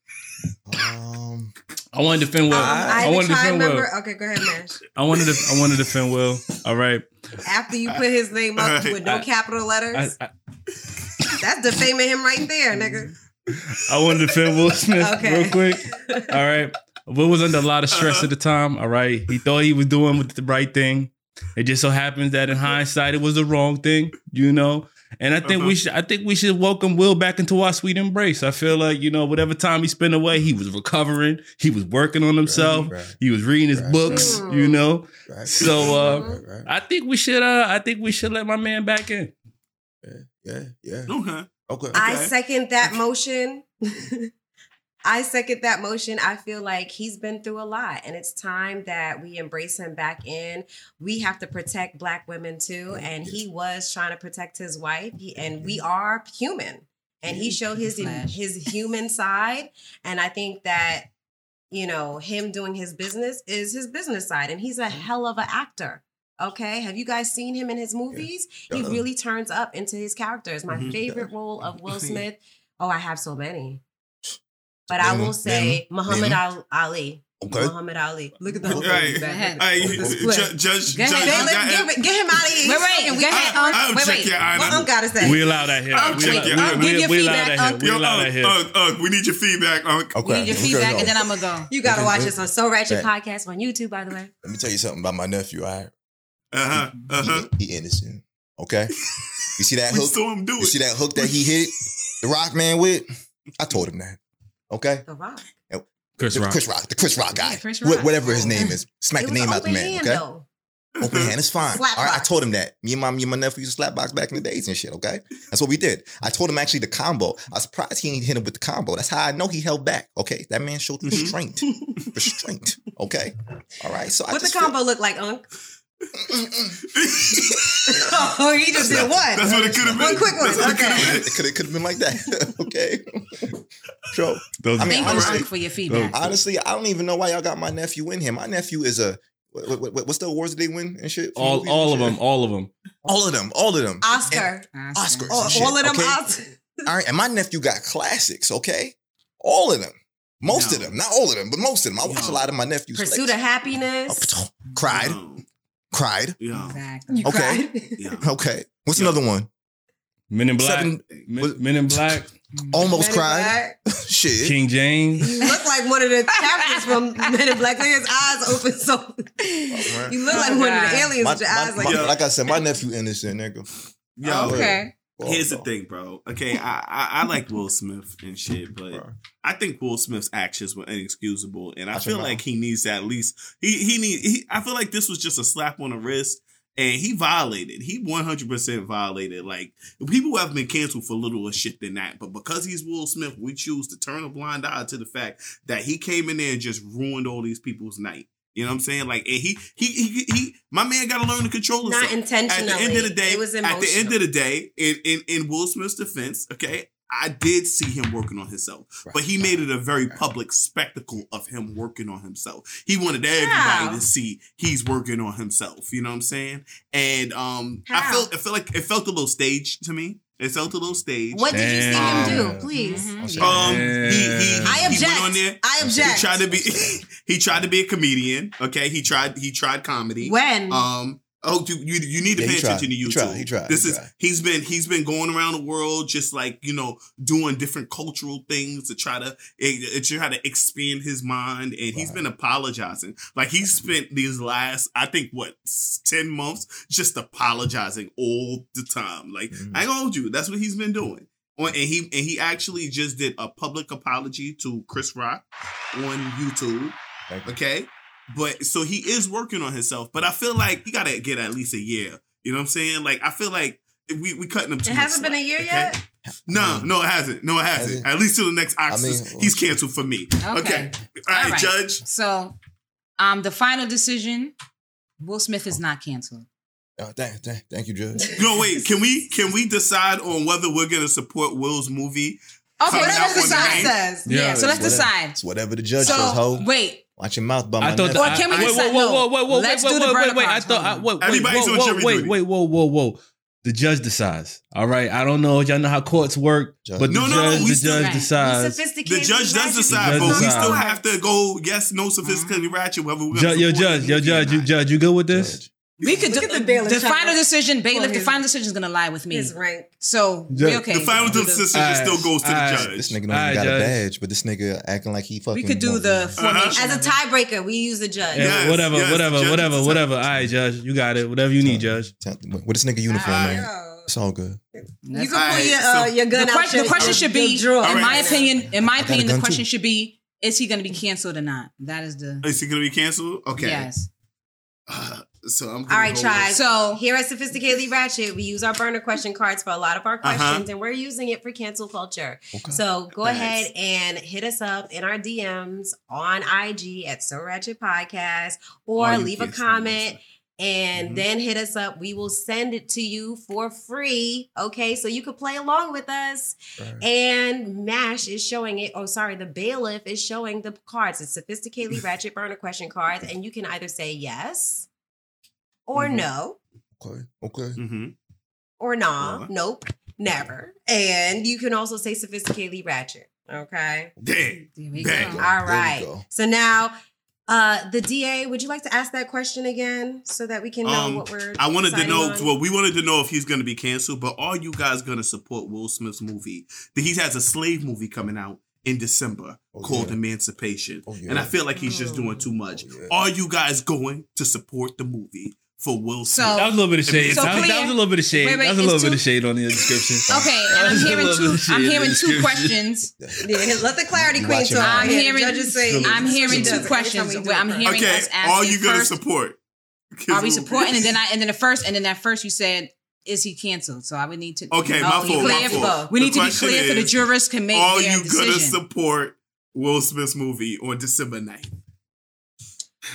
Um, I want to defend Will. I, I, want to tribe defend Will. Okay, go ahead, Mash. I wanted to. I wanted to defend Will. All right. After you put his name up with no I- capital letters, I, I, that's defaming him right there, nigga. I want to defend Will Smith Okay. real quick. All right. Will was under a lot of stress at the time. All right. He thought he was doing the right thing. It just so happens that in hindsight, it was the wrong thing, you know. And I think we should. I think we should welcome Will back into our sweet embrace. I feel like you know, whatever time he spent away, he was recovering. He was working on himself. right. He was reading his Right. books. You know. right. So uh, right, right. I think we should. Uh, I think we should let my man back in. Yeah, yeah. Okay. Okay. I second that motion. I second that motion. I feel like he's been through a lot, and it's time that we embrace him back in. We have to protect Black women too, and he was trying to protect his wife, he, and we are human. And he showed his his human side, and I think that you know him doing his business is his business side, and he's a hell of an actor. Okay, have you guys seen him in his movies? He Uh-uh. really turns up into his characters. My Mhm. favorite role of Will Smith. Oh, I have so many. But I Name will 'em, say name 'em, Muhammad name 'em. Al- Ali. Okay. Muhammad Ali. Look at the All right, Go ahead. all right, With the split. Ju- Judge, Go ahead. Judge, Get, you let- got get, it. get him out of here. Wait, wait, And go ahead, I- Unc. I'll Wait, check wait. your honor. What Unc gotta say? We allowed that here. I'll We check allow- your we- honor. we- Give your we allowed feedback, that here. Unc. We Yo, allowed that Unc, here. Unc, Unc, we need your feedback, Unc. Okay. We need your okay, feedback, go. and then I'm gonna go. You gotta watch Okay. this on So Ratchet Bet. Podcast on YouTube, by the way. Let me tell you something about my nephew. All right, Uh-huh, uh-huh. he, he innocent. Okay, you see that hook? saw him do You see that hook that he hit the Rock Man with? I told him that. Okay, The Rock. Chris the Rock. Chris Rock, the Chris Rock guy, Yeah, Chris Wh- whatever his oh, name is. Smack It the name out the man. hand, Okay, though. open hand is fine. Slap All right, I told him that. Me and my me and my nephew used to slap box back in the days and shit. Okay, that's what we did. I told him actually the combo. I was surprised he ain't hit him with the combo. That's how I know he held back. Okay, that man showed restraint, mm-hmm. restraint. Okay, all right. So I What the just feel- combo look like, Unc? oh, he just did one. That's what it could have been. One quick one. That's what it could Okay. it could have could been like that. okay. So Those I mean, Thank you, honestly- Unc, for your feedback. honestly, I don't even know why y'all got my nephew in here. My nephew is a what, what, what- what's the awards that they win and shit? all all of shit? them, all of them. All of them. All of them. Oscar. Oscars. Oh, and shit, all of them okay? Oscars. All right, and my nephew got classics. Okay, all of them. Most of them, not all of them, but most of them. I watch Yo. a lot of my nephews. Pursuit of. Happiness. Oh, cried, Yo, cried. yo, Exactly. You Okay. cried. Okay, what's Yo. another one? Men in Black. Seven. Men, Men in Black. Almost Men cried. Black. Shit. King James. You look like one of the characters from Men in Black. Look at his eyes open so. You look like Oh, one of the aliens My- with your my- eyes like. my- like I said, my nephew innocent, nigga. Yo, Okay. Well, Here's the thing, bro. Okay, I, I I like Will Smith and shit, but bro. I think Will Smith's actions were inexcusable, and I your feel like he needs to at least he he need he. I feel like this was just a slap on the wrist, and he violated. He one hundred percent violated. Like people have been canceled for littler shit than that, but because he's Will Smith, we choose to turn a blind eye to the fact that he came in there and just ruined all these people's night. You know what I'm saying? Like, and he he he, he my man got to learn to control himself. Not intentionally. At the end of the day, it was at the end of the day, in, in in Will Smith's defense, okay, I did see him working on himself, but he made it a very public spectacle of him working on himself. He wanted everybody How? to see he's working on himself. You know what I'm saying? And um, I felt I felt like it felt a little staged to me. It felt a little staged. What did you see him do? Please. Mhm. Um, he, he, he, I he object. went on there. I He tried to be. he tried to be a comedian. Okay, he tried. He tried comedy. When? Um. Oh, you you, you need to Yeah, pay he tried. attention to He tried. He tried. This He is tried. he's been he's been going around the world just like you know doing different cultural things to try to eh, to try to expand his mind, and he's been apologizing. Like he spent these last I think what ten months just apologizing all the time. Like Mhm. I told you. That's what he's been doing. On- And he and he actually just did a public apology to Chris Rock on YouTube. You. Okay. But so he is working on himself. But I feel like he gotta get at least a year. You know what I'm saying? Like I feel like we we cutting him too it hasn't been a year okay? yet. No, no, it hasn't. No, it hasn't. Hasn't? At least till the next Oscars, mean, he's canceled for me. Okay. Okay. All right, All right. Judge. So, um, the final decision: Will Smith is not canceled. Oh, thank, thank, thank you, Judge. No, wait. Can we can we decide on whether we're gonna support Will's movie? Okay, Coming let's the decide. ninth? says. Yeah, Yeah, so let's Whatever- decide. It's whatever the judge says, So ho. wait, Watch your mouth, by my I thought. nephew. Or can we I, wait, decide- whoa, whoa, whoa, whoa, whoa, Let's wait, do wait, the wait, burner wait. I thought. I, Hold on. wait, wait, Everybody's whoa, on whoa, wait, wait, whoa, whoa, whoa. The judge decides. All right. I don't know y'all know how courts work, Judge. but the No, no, no, the judge Right. decides. The judge does decide, judge but we still have to go. Yes, no uh-huh. sophisticated ratchet. Whether we're gonna Judge, yo, judge, yo, judge, you, judge, you good with this? Judge. We could do at the the final decision. Bailiff, pull the final decision is gonna lie with me. His rank. So Judge- we okay. The final We decision Alright, still goes to the judge. This nigga don't Alright, even got Judge. a badge, but this nigga acting like he fucking. We could do don't- the formation. As a tiebreaker, we use the judge. Yeah, Yes, whatever, yes, whatever, judge whatever, whatever. All right, judge, you got it. Whatever you need, judge. Tell- What this nigga uniform, man? It's all good. You can pull Alright, your, uh, so- your gun the, out. question, your- the question should be, in Alright. my opinion, in my opinion, the question too. should be: Is he going to be canceled or not? That is the Is he gonna be canceled? Okay. yes. Uh, So I'm All right, tribe. So here at Sophisticatedly Ratchet, we use our burner question cards for a lot of our Uh-huh. questions, and we're using it for cancel culture. So go Nice. ahead and hit us up in our DMs on IG at So Ratchet Podcast, or leave a comment. And Mhm. then hit us up. We will send it to you for free. Okay. So you could play along with us. And MASH is showing it. Oh, sorry. The bailiff is showing the cards. It's sophisticatedly ratchet burner question cards. And you can either say yes or Mhm. no Okay. Okay. Mm-hmm. or nah. Or- Nope. Never. And you can also say sophisticatedly ratchet. Okay. Damn. There we Bang. go. All There you right. go. So now, uh, the DA, would you like to ask that question again so that we can know Um, what we're I wanted to know. on? Well, we wanted to know if he's going to be canceled, but are you guys going to support Will Smith's movie? That he has a slave movie coming out in December Oh, called yeah. Emancipation, Oh, yeah. and I feel like he's just doing too much. Are you guys going to support the movie for Will Smith? So- That was a little bit of shade. So that, was, that was a little bit of shade. Wait, wait, that was a little it's bit of shade on the description. Okay, and I'm hearing two. bit of shade I'm hearing two questions. Yeah, let the clarity queen Watch your talk. I'm hearing. judges say- I'm hearing two it every time questions. we do Where I'm hearing okay, us are asking you going to first. support? Are we supporting? And then I and then the first and then that first you said is he canceled? So I would need to. Okay, my fault. you My clear? fault. We The need to be question clear so the is, jurors can make Are their you going to support Will Smith's movie on December 9th?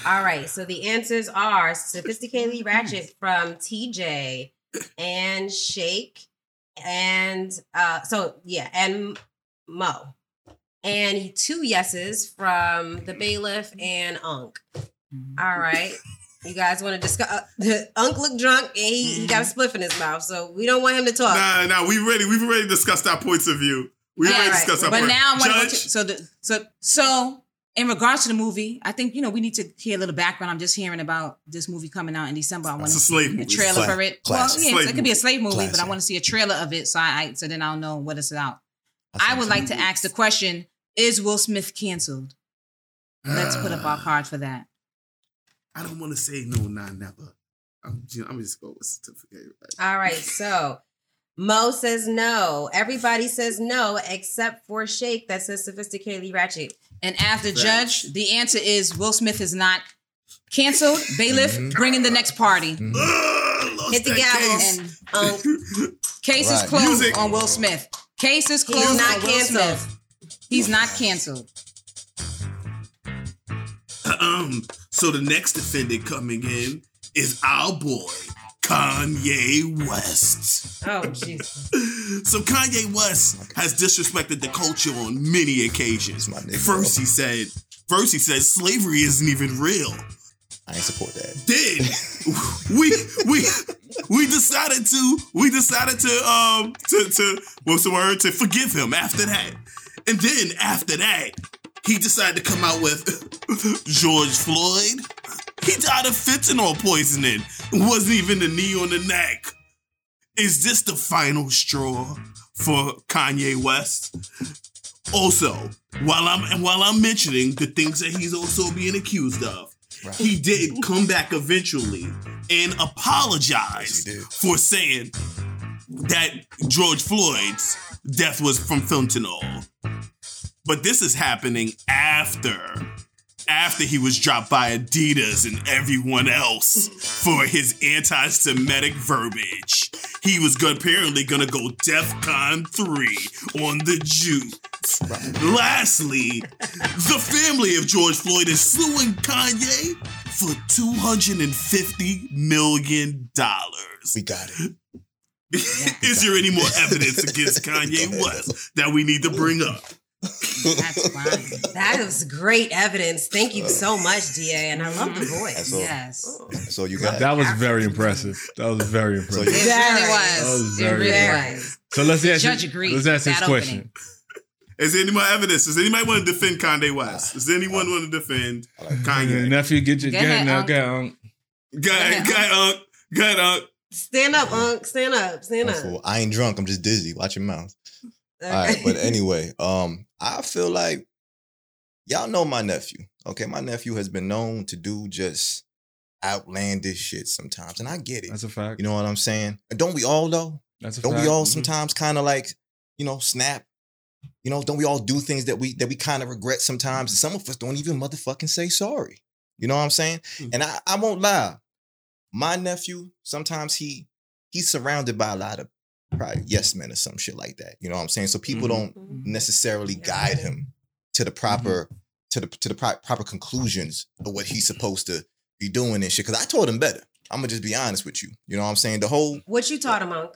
All right. So the answers are sophisticatedly ratchet from TJ and Shake and uh so yeah, and Mo. And two yeses from the bailiff and Unk. All right. You guys want to discuss? Uh, Unk looked drunk and he, he got a spliff in his mouth, so we don't want him to talk. Nah, nah, we've already We've already discussed our points of view. We Yeah, already right. discussed our But point. now I want to Judge, to, so the so so in regards to the movie, I think you know we need to hear a little background. I'm just hearing about this movie coming out in December. I want to see a trailer for it. Well, yeah, it could be a slave movie, but I want to see a trailer of it. So I, so then I'll know what it's about. That's I would like to ask the question: Is Will Smith canceled? Let's put up our uh. card for that. I don't want to say no, nah, never. I'm, I'm just going with certificate. Right? All right, so Mo says no. Everybody says no except for Shake that says sophisticatedly ratchet. And as the Facts. judge, the answer is Will Smith is not canceled. Bailiff, Mhm. bring in the next party. Mhm. Hit the gavel case. And Um, case is closed Music. on Will Smith. Case is He's closed not on Will canceled. Smith. He's not canceled. um, so the next defendant coming in is our boy Kanye West. oh, Jesus. So Kanye West has disrespected the culture on many occasions. my nigga, First he said, first he said slavery isn't even real. I ain't support that. Then we we we decided to we decided to um to to what's the word to forgive him after that, and then after that he decided to come out with George Floyd. He died of fentanyl poisoning. It wasn't even the knee on the neck. Is this the final straw for Kanye West? Also, while I'm while I'm mentioning the things that he's also being accused of, Right. he did come back eventually and apologize Yes, for saying that George Floyd's death was from fentanyl. But this is happening after after he was dropped by Adidas and everyone else for his anti-Semitic verbiage. He was go- apparently gonna go DEFCON 3 on the Jews. Lastly, the family of George Floyd is suing Kanye for $250 million. We got it. is there any more evidence against Kanye West that we need to bring up? That's fine. That is great evidence. Thank you so much, DA. And I love the mm-hmm. voice. That's all. Yes. So you got That was very impressive. That was very So impressive. It Very. really That was. was It really was. So let's ask. Judge you- agreed. Let's ask this Bad question. Is there any more evidence? Does anybody want to defend Kanye West? Does anyone want to defend Kanye? Nephew, get your Go get now, Unc. go on. Go ahead, go ahead, Unc. Go ahead, Unc. Stand up, Unc. Stand up. Stand up. I ain't drunk. I'm just dizzy. Watch your mouth. All right, but anyway, um, I feel like y'all know my nephew. Okay, my nephew has been known to do just outlandish shit sometimes, and I get it. That's a fact. You know what I'm saying? And don't we all though? That's a fact. Don't fact. we all Mhm. sometimes kind of like, you know, snap? You know, don't we all do things that we that we kind of regret sometimes? And some of us don't even motherfucking say sorry. You know what I'm saying? Mhm. And I, I won't lie. my nephew, sometimes he he's surrounded by a lot of probably yes men or some shit like that. You know what I'm saying? So people Mhm. don't mm-hmm. necessarily guide him to the mm-hmm. proper to the to the pro- proper conclusions of what he's supposed to be doing and shit. Because I told him better. I'm gonna just be honest with you. You know what I'm saying? The whole What you taught him, Monk?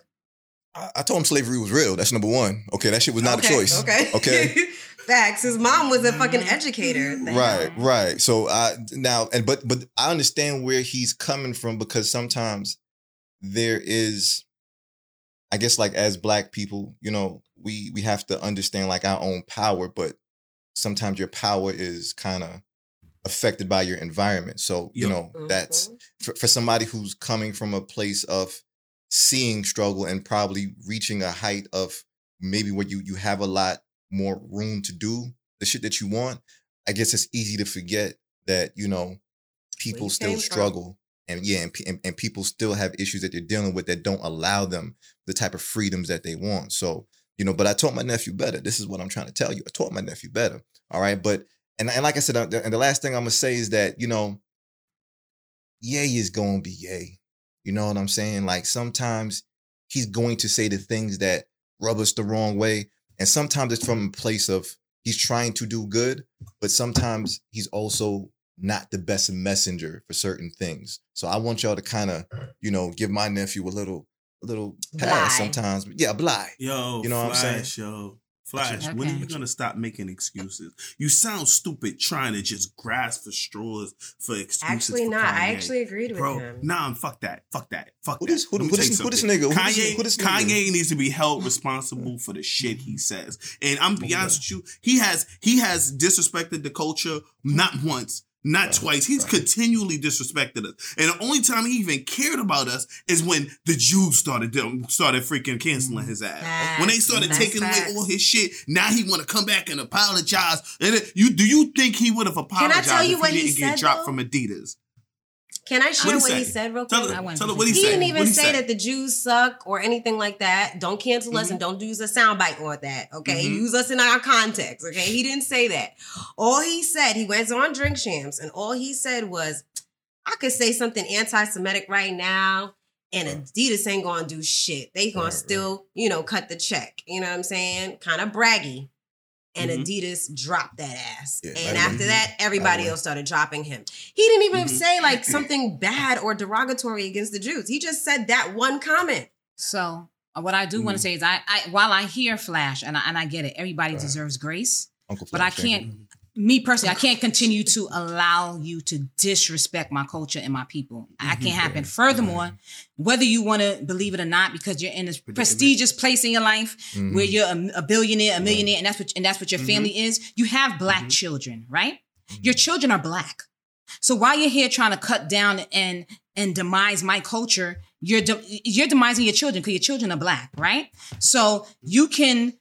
I, I told him slavery was real. That's number one. Okay, that shit was not okay, a choice. Okay. Okay. Facts. His mom was a fucking mm-hmm. educator. The right right so i now and but but i understand where he's coming from because sometimes there is i guess like as black people you know we we have to understand like our own power but sometimes your power is kind of affected by your environment so you Yep. know that's mm-hmm. for, for somebody who's coming from a place of seeing struggle and probably reaching a height of maybe where you you have a lot more room to do the shit that you want i guess it's easy to forget that you know people you still came from. struggle and yeah and, and, and people still have issues that they're dealing with that don't allow them the type of freedoms that they want so you know but i taught my nephew better this is what i'm trying to tell you i taught my nephew better all right but and, and like i said uh, and the last thing i'm gonna say is that you know yay is gonna be yay you know what I'm saying? Like sometimes he's going to say the things that rub us the wrong way. And sometimes it's from a place of he's trying to do good, but sometimes he's also not the best messenger for certain things. So I want y'all to kind of, you know, give my nephew a little, little pass Bly. sometimes. Yeah, bly. Yo, You know what I'm saying? Flash, yo. Flash, when are you gonna stop making excuses? You sound stupid trying to just grasp for straws for excuses. Actually, for not. I actually agreed with Bro, him. nah, I'm fuck that. Fuck that. Fuck Who that. this- who- who this- who this something. nigga? Who this- Kanye, who this nigga? Kanye needs to be held responsible for the shit he says. And I'm be honest with you, he has he has disrespected the culture not once, not twice. He's continually disrespected us. And the only time he even cared about us is when the Jews started started freaking canceling mm-hmm. his ass. when they started That's taking away all his shit, now he want to come back and apologize. And you do you think he would have apologized tell you if what he he didn't get said, dropped though? from Adidas? Can I share What'd what he he said real Tell quick? her- I wanted tell her what he He said. didn't even he say say? that the Jews suck or anything like that. Don't cancel us and don't use a soundbite or that. Okay, Mhm. use us in our context. Okay, he didn't say that. All he said, he went on Drink Champs, and all he said was, "I could say something anti-Semitic right now." And Adidas ain't gonna do shit. They gonna Right, right. still, you know, cut the check. You know what I'm saying? Kind of braggy. And Mhm. Adidas dropped that ass. Yeah, and after away. that, everybody else started dropping him. He didn't even Mhm. say like something bad or derogatory against the Jews. He just said that one comment. So uh, what I do want Mhm. to say is I, I while I hear Flash and I, and I get it, everybody Right. deserves grace. Uncle But I Flash, thank you. can't, me personally, I can't continue to allow you to disrespect my culture and my people. I Mhm. can't happen. Furthermore, whether you want to believe it or not, because you're in a prestigious place in your life Mhm. where you're a, a billionaire, a millionaire, and that's what and that's what your Mhm. family is. You have black Mhm. children, right? Mm-hmm. Your children are black. So while you're here trying to cut down and and demise my culture, you're de- you're demising your children because your children are black, right? So you can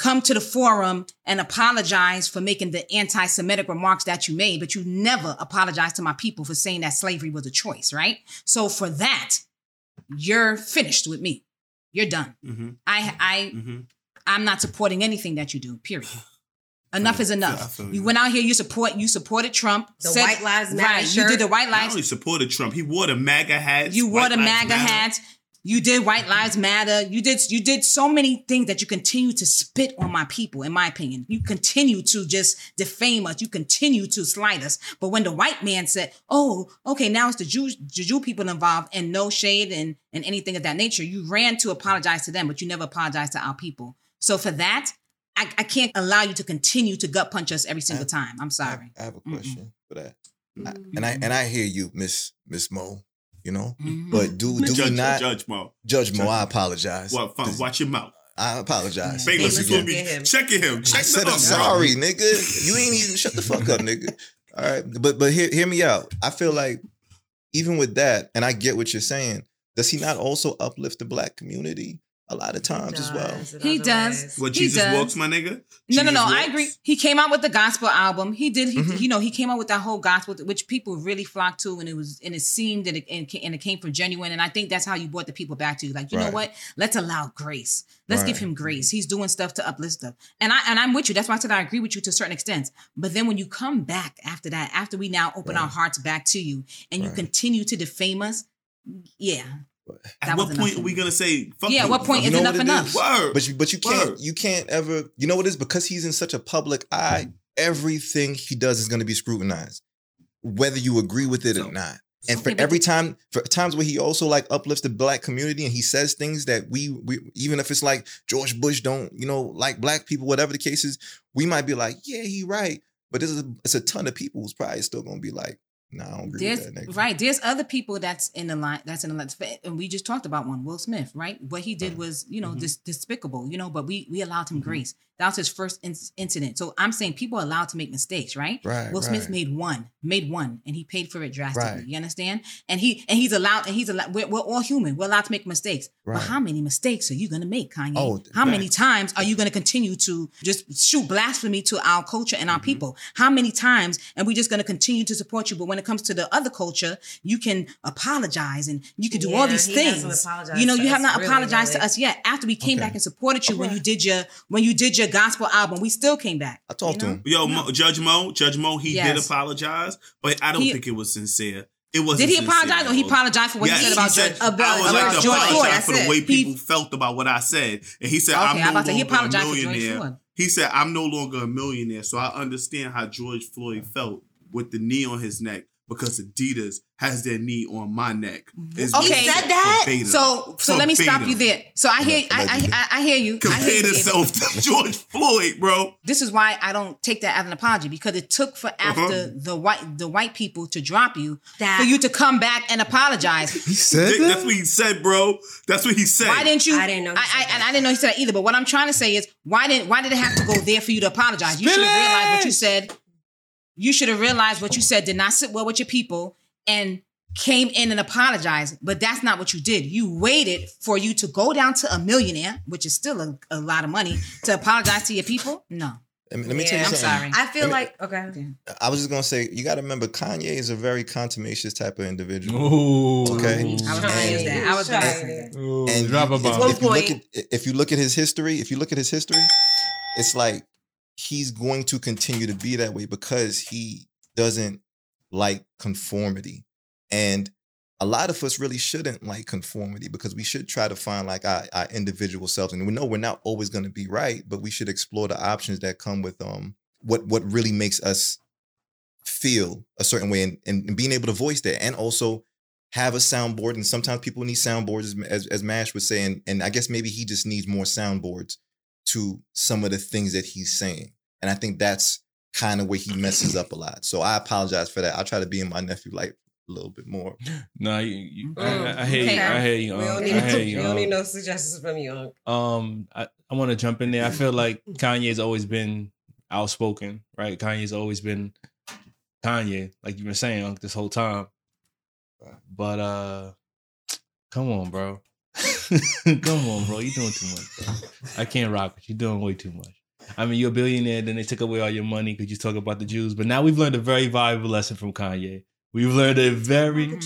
come to the forum and apologize for making the anti-Semitic remarks that you made, but you never apologize to my people for saying that slavery was a choice, right? So for that, you're finished with me. You're done. Mhm, I I mhm. I'm not supporting anything that you do. Period. Enough is enough. feel You you. went out here. You support. You supported Trump. The White Lives Matter Right. You did the White Not Lives. only supported Trump, he wore the MAGA hats. You wore the MAGA Matter. hats. You did White Lives Matter. You did you did so many things that you continue to spit on my people. In my opinion, you continue to just defame us. You continue to slight us. But when the white man said, "Oh, okay, now it's the Jew the Jew people involved," and no shade and and anything of that nature, you ran to apologize to them, but you never apologized to our people. So for that, I, I can't allow you to continue to gut punch us every single time. I'm have, sorry. I have a Mm-mm. question for that. I- and I and I hear you, Miss Miss Mo. You know, Mhm. but do do Judge, we not Judge Mo. Judge Mo? Judge I apologize. Well, fine, watch your mouth. I apologize. Bayless Bayless is gonna be get him. checking him. Check I said I'm sorry, nigga. You ain't even shut the fuck up, nigga. All right, but but hear hear me out. I feel like even with that, and I get what you're saying. Does he not also uplift the black community a lot of times as well? He does. ways. What He Jesus does. walks, my nigga? No, no, Jesus no. I agree. He came out with the gospel album. He did. He, Mhm. you know, he came out with that whole gospel, which people really flocked to, and it was, and it seemed that it, and, it came from genuine. And I think that's how you brought the people back to you. Like, you know what? Let's allow grace. Let's give him grace. He's doing stuff to uplift stuff. And I and I'm with you. That's why I said I agree with you to a certain extent. But then when you come back after that, after we now open our hearts back to you, and you continue to defame us, Yeah. At what point are we gonna say? Fuck Yeah, you, what point fuck is enough enough? is? Word. But you, but you can't Word. you can't ever you know what it is because he's in such a public eye. Everything he does is going to be scrutinized, whether you agree with it or not. And for Okay, but every time, for times where he also like uplifts the black community and he says things that we, we even if it's like George Bush don't you know like black people, whatever the case is, we might be like, yeah, he right. But there's a, it's a ton of people who's probably still gonna be like, nah, I don't agree There's with that nigga. right. There's other people that's in the line. That's in the line. And we just talked about one, Will Smith. Right. What he did was, you know, Mm-hmm. dis- despicable. You know, but we we allowed him grace. That was his first in- incident. So I'm saying people are allowed to make mistakes. Right. Right, Will Smith right. made one, made one, and he paid for it drastically. Right. You understand? And he and he's allowed. And he's allowed. We're, we're all human. We're allowed to make mistakes. Right. But how many mistakes are you gonna make, Kanye? Oh, how many times are you gonna continue to just shoot blasphemy to our culture and our Mm-hmm. people? How many times? And we're just gonna continue to support you. But when it comes to the other culture, you can apologize and you can do all these things. You know, you have not really, apologized to us yet. After we came Okay. back and supported you when you did your when you did your gospel album, we still came back. I talked you to him. Yo, Mo, Judge Mo, Judge Mo, he did apologize, but I don't He- think it was sincere. It wasn't. Did he apologize or he apologized for what Yes, he said about said, George? About- I would about like to George apologize Floyd. for the it. way He- people felt about what I said, and he said, Okay, "I'm I'm no about to say, he a for George millionaire." He said, "I'm no longer a millionaire, so I understand how George Floyd felt with the knee on his neck because Adidas has their knee on my neck." It's Okay. He said that? verbatim. So so let me stop you there. So I hear I I, I, I hear you. Compare you, David. himself to George Floyd, bro. This is why I don't take that as an apology because it took for after Uh-huh. the white the white people to drop you That- for you to come back and apologize. He said That's what he said, bro. That's what he said. Why didn't you? I didn't know he I, said I, that. and I didn't know he said that either. But what I'm trying to say is, why didn't why did it have to go there for you to apologize? You should have realized what you said. You should have realized what you said did not sit well with your people and came in and apologized. But that's not what you did. You waited for you to go down to a millionaire, which is still a, a lot of money, to apologize to your people. No, Let me, let me tell you I'm something. sorry. I feel Let me- like okay. I was just gonna say you got to remember Kanye is a very contumacious type of individual. Ooh. Okay. I was Trying. gonna use that. I was Trying. gonna say that. Ooh, And drop a if, bomb. One if you look point. at if you look at his history, if you look at his history, it's like he's going to continue to be that way because he doesn't like conformity. And a lot of us really shouldn't like conformity because we should try to find like our, our individual selves. And we know we're not always going to be right, but we should explore the options that come with um what what really makes us feel a certain way and, and, being able to voice that and also have a soundboard and sometimes people need soundboards as, as, as mash was saying and i guess maybe he just needs more soundboards to some of the things that he's saying and i think that's kind of where he messes up a lot so i apologize for that i'll try to be in my nephew like a little bit more No, you, you, I, Mm. I hear you. Okay. I hear you. We um, don't I need, hear we you. don't need no suggestions from you. Unc. Um, I, I want to jump in there. I feel like Kanye's always been outspoken, right? Kanye's always been Kanye, like you've been saying Unc, this whole time. But uh, come on, bro. come on, bro. You're doing too much. Bro. I can't rock with you. You're doing way too much. I mean, you're a billionaire. Then they took away all your money because you talk about the Jews. But now we've learned a very valuable lesson from Kanye. We've learned a very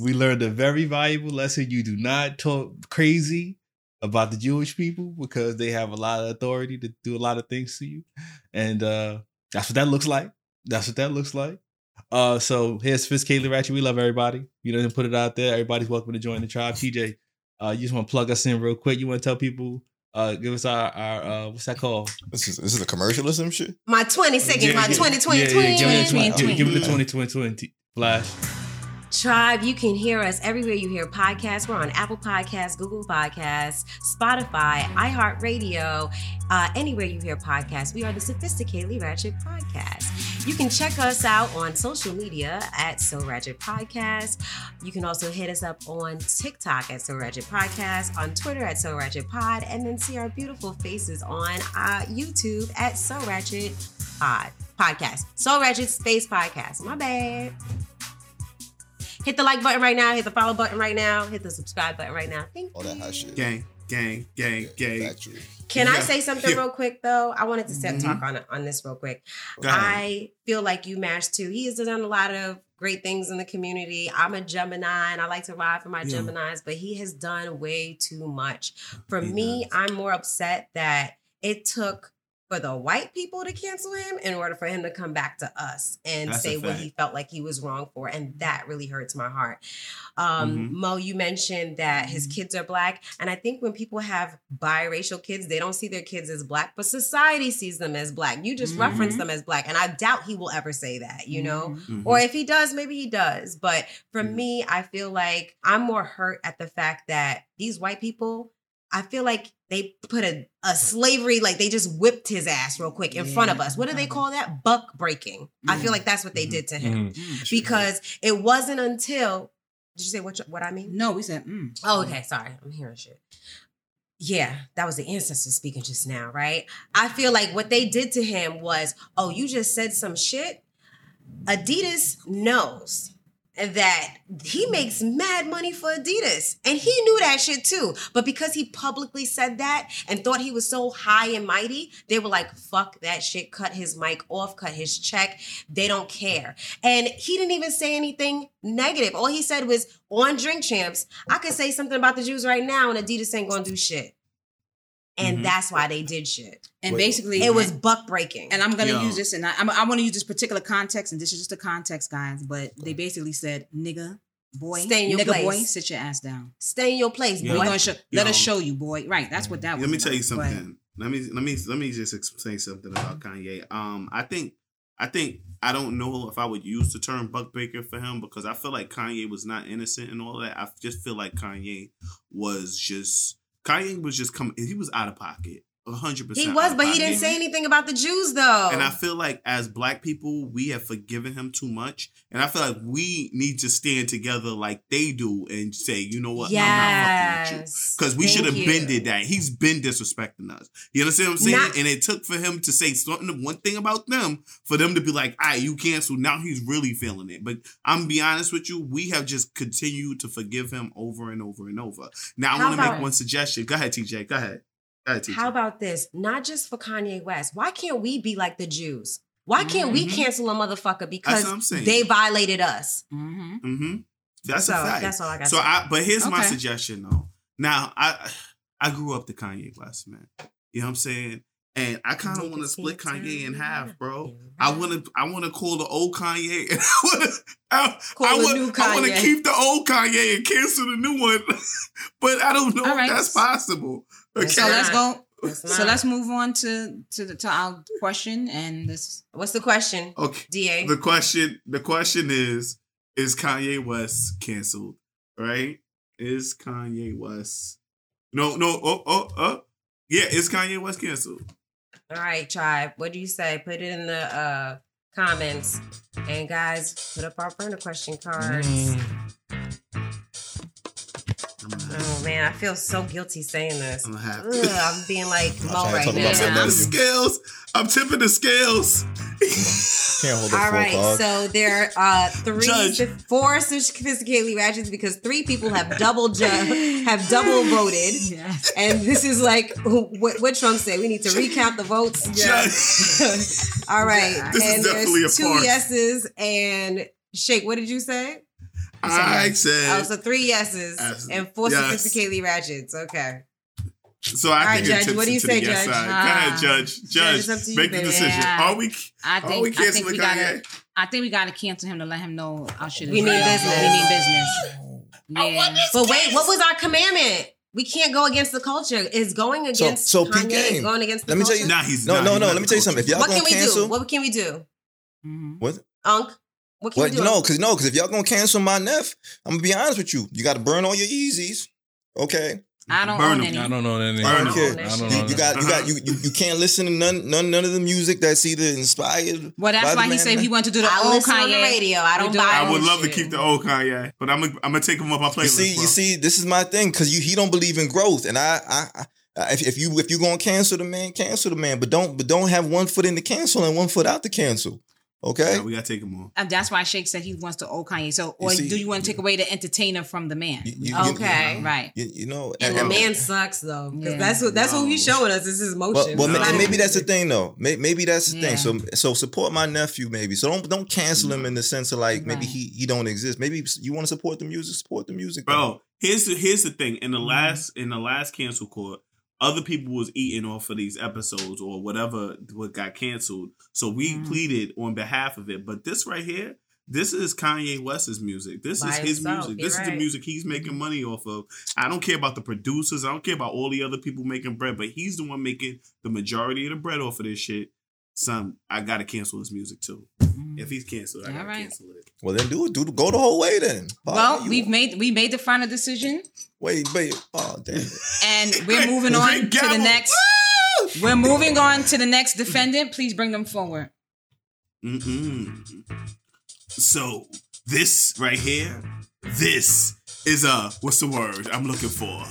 we learned a very valuable lesson. You do not talk crazy about the Jewish people because they have a lot of authority to do a lot of things to you. And uh that's what that looks like. That's what that looks like. Uh so here's Sophisticated Ratchet. We love everybody. You know, put it out there. Everybody's welcome to join the tribe. TJ, uh, you just want to plug us in real quick. You want to tell people, uh, give us our our uh what's that called? this is this is a commercial or some shit My 20 seconds, Yeah, my yeah, 20, 20, yeah, yeah, 20. give, me the 20, 20, give, give me the 20, 20, 20, flash. Tribe, you can hear us everywhere you hear podcasts. We're on Apple Podcasts, Google Podcasts, Spotify, iHeartRadio, uh, anywhere you hear podcasts. We are the Sophisticatedly Ratchet Podcast. You can check us out on social media at So Ratchet Podcast. You can also hit us up on TikTok at So Ratchet Podcast, on Twitter at So Ratchet Pod, and then see our beautiful faces on uh, YouTube at So Ratchet Pod Podcast. So Ratchet Space Podcast. My bad. Hit the like button right now. Hit the follow button right now. Hit the subscribe button right now. Thank all that hot shit Gang, gang, gang, gang. Factually. Can I say something yeah. real quick though? I wanted to step Mhm. talk on on this real quick. I feel like you match too. He has done a lot of great things in the community. I'm a Gemini and I like to ride for my Yeah. Geminis, but he has done way too much. For He me, does. I'm more upset that it took for the white people to cancel him in order for him to come back to us and That's say what he felt like he was wrong for. And that really hurts my heart. Um, Mhm. Mo, you mentioned that his kids are black. And I think when people have biracial kids, they don't see their kids as black, but society sees them as black. You just reference them as black. And I doubt he will ever say that, you know? Mhm. Or if he does, maybe he does. But for me, I feel like I'm more hurt at the fact that these white people, I feel like they put a, a slavery, like they just whipped his ass real quick in front of us. What do they call that? Buck breaking. I feel mm-hmm. like that's what they mm-hmm. did to him. Mm-hmm. Mm, because it wasn't until did you say what what I mean? No, we said mm. Oh, okay. Sorry. I'm hearing shit. Yeah, that was the ancestors speaking just now, right? I feel like what they did to him was, oh, you just said some shit. Adidas knows that he makes mad money for Adidas. And he knew that shit too. But because he publicly said that and thought he was so high and mighty, they were like, fuck that shit, cut his mic off, cut his check. They don't care. And he didn't even say anything negative. All he said was, on Drink Champs, I could say something about the Jews right now and Adidas ain't gonna do shit. And Mhm. that's why they did shit. And basically, it was buck breaking. And I'm gonna Yo. use this, and I, I'm, I want to use this particular context, and this is just a context, guys. But they basically said, "Nigga, boy, Stay in your nigga, place. boy, sit your ass down. Stay in your place, We're boy. gonna show, let us show you, boy. Right? That's what that was. Let me tell you about. Go something. Let me let me let me just ex- say something about Kanye. Um, I think I think I don't know if I would use the term buck breaker for him because I feel like Kanye was not innocent and all that. I just feel like Kanye was just Kanye was just coming. He was out of pocket, hundred percent. He was, but he didn't say anything about the Jews though. And I feel like as black people, we have forgiven him too much. And I feel like we need to stand together like they do and say, you know what, I'm not fucking with you. Yes. Because we should have bended that. He's been disrespecting us. You understand what I'm saying? Not- and it took for him to say something, one thing about them, for them to be like, all right, you canceled. Now he's really feeling it. But I'm gonna be honest with you, we have just continued to forgive him over and over and over. Now I want to make one suggestion. Go ahead, TJ. Go ahead. Go. How about this? Not just for Kanye West. Why can't we be like the Jews? Why can't we Mhm. cancel a motherfucker because what I'm saying. they violated us? Mm-hmm. That's So, a fact. that's all I gotta So say. I, but here's my suggestion though. Now I, I grew up to Kanye West, man. You know what I'm saying? And I kind of want to split Kanye in half, bro. I want to, I want to call the old Kanye, and I want to, I, Call I the want, new I want to keep the old Kanye and cancel the new one. but I don't know All if right. that's possible. Okay. So let's go. So let's move on to to the to our question and this. What's the question? Okay. Da. The question, the question is, is Kanye West canceled? Right? Is Kanye West? No, no. Oh, oh, oh. Yeah, is Kanye West canceled? All right, tribe. What do you say? Put it in the uh comments. And guys, put up our burner question cards. Oh man, I feel so guilty saying this. I'm happy. Ugh, I'm being like Mo trying to right talk now. about something The scales. I'm tipping the scales. Can't hold up All full so there are uh, three, Judge. four sophisticatedly ratchets because three people have double ju- have double voted, and this is like what, what Trump said. We need to recount the votes. All right, This is and definitely there's a two farce. yeses and Shake. What did you say? I said. Oh, so three yeses Yes. and four Yes. sophisticatedly ratchets. Okay. So I All can right, get Judge, what do you tipsy say, the yes Judge? side. Go Ah. ahead, Judge. Judge, it's up you, make the baby. decision. Yeah. Are we? I are think we I think we Kanye? gotta. I think we gotta cancel him to let him know I should. is We need business. We need business. Yeah. But wait, what was our commandment? We can't go against the culture. Is going against so P Kanye game. going against the Let me tell you. Nah, he's no, not. no, He's no. not Let me the tell you something. If y'all what can we cancel, do? What can we do? what? Unc, what can What? we do? No, because no, because if y'all gonna cancel my Neff, I'm gonna be honest with you. You got to burn all your Yeezys. Okay. I don't Burn own him. any. I don't know that. Burn name. Okay. I don't know You, you got, you got, you, you, you can't listen to none, none, none of the music that's either inspired. Well, that's by why the he man said he wanted to do the I old listen Kanye on the radio. I don't do buy our I would love to keep the old Kanye, but I'm gonna I'm gonna take him off my playlist. You see, bro. you see, this is my thing because you he don't believe in growth, and I, I, I if, if you if you gonna cancel the man, cancel the man, but don't but don't have one foot in the cancel and one foot out the cancel. Okay. Yeah, we gotta take him off. And that's why Shake said he wants the old Kanye. So, or see- do you want to take away the entertainer from the man? You- you- Okay. right. You, you know, And the man sucks though, because Yeah. that's what that's what he's showing us. This is his Well, motion. well, No. and maybe that's the thing though. May- Maybe that's the Yeah. thing. So, so support my nephew, maybe. So don't don't cancel him in the sense of like maybe Right. he he don't exist. Maybe you want to support the music, support the music, Bro, here's the here's the thing. In the Mm-hmm. last in the last cancel court, other people was eating off of these episodes or whatever what got canceled. So we mm. pleaded on behalf of it. But this right here, this is Kanye West's music. This By is his himself, music. you're This is the music he's mm-hmm. making money off of. I don't care about the producers. I don't care about all the other people making bread, but he's the one making the majority of the bread off of this shit. Son, I gotta cancel his music too. If mm. he's canceled, I All gotta right. cancel it. Well, then do it. Do go the whole way then. Fuck Well, you. we've made we made the final decision, wait, wait. Oh damn it. and we're moving on to the next. We're moving on to the next defendant. Please bring them forward. Mm-mm. So this right here, this is a what's the word I'm looking for?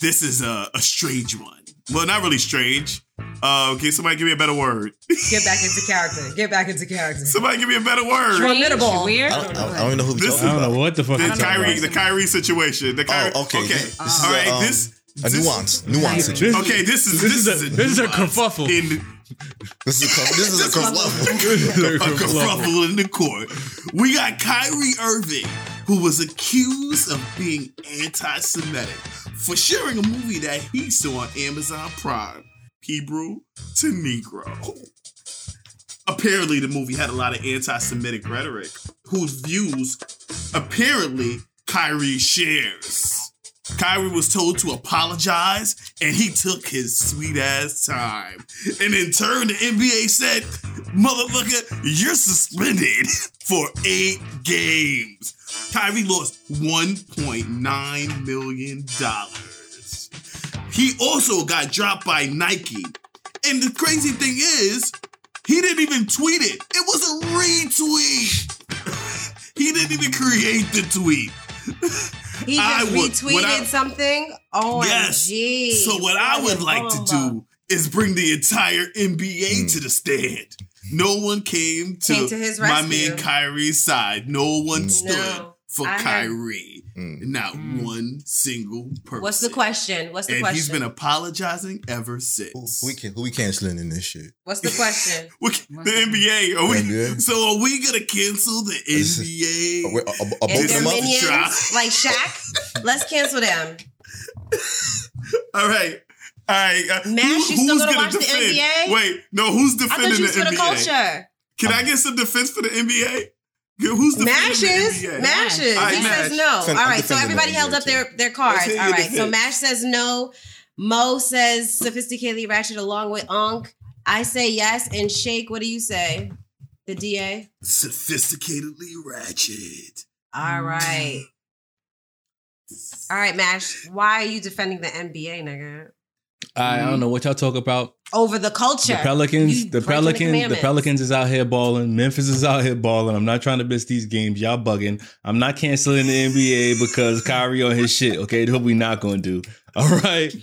This is a, a strange one. Well, not really strange. Uh, can somebody give me a better word? Get back into character. Get back into character. somebody give me a better word. Formidable. Weird. I don't, I don't- even know who This- talking I don't know what the fuck The Kyrie, about. the Kyrie situation. The Kyrie. Oh, okay. Okay. This is All a, um, this A this- nuance. Nuance situation. Okay. This is This is a- this is a nuance kerfuffle. In This is a this is a kerfuffle. a kerfuffle in the court. We got Kyrie Irving, who was accused of being anti-Semitic for sharing a movie that he saw on Amazon Prime, Hebrew to Negro. Apparently, the movie had a lot of anti-Semitic rhetoric, whose views apparently Kyrie shares. Kyrie was told to apologize, and he took his sweet ass time. And in turn, the NBA said, "Motherfucker, you're suspended for eight games." Kyrie lost 1.9 million dollars. He also got dropped by Nike, and the crazy thing is, he didn't even tweet it. It was a retweet. he didn't even create the tweet. He I just retweeted I- something. Oh, Yes. So what I would like to do is bring the entire NBA to the stand. No one came to, Came to his my rescue. man Kyrie's side. No one mm. stood No. for I heard- Kyrie. Mm. Not mm. one single person. What's the question? What's the and question? he's been apologizing ever since. We can who we canceling in this shit? What's the question? We- the NBA. Are we, NBA? So are we gonna cancel the NBA? Wait, are, are And both them up? minions, Try. like Shaq. Let's cancel them. All right. All right. Uh, Mash, you still who's gonna gonna watch the defend? NBA? Wait, no, who's I defending thought you was the for the NBA? culture. Can I get some defense for the NBA? Who's defending Mash the is NBA? Mash is. All right, he Mash. says no. Defend- All so everybody held up their their cards. Let's hear All your right, so. Mash says no. Mo says sophisticatedly ratchet along with Onk. I say yes, and Shake. What do you say? The DA. Sophisticatedly ratchet. All right. All right, Mash. Why are you defending the NBA, nigga? I, I don't mm-hmm. know what y'all talk about. Over the culture. Mm-hmm. The Pelicans, You the breaking Pelicans, the commandments. Pelicans is out here balling. Memphis is out here balling. I'm not trying to miss these games. Y'all bugging. I'm not canceling the NBA because Kyrie on his shit. Okay, that's what we not gonna do. All right.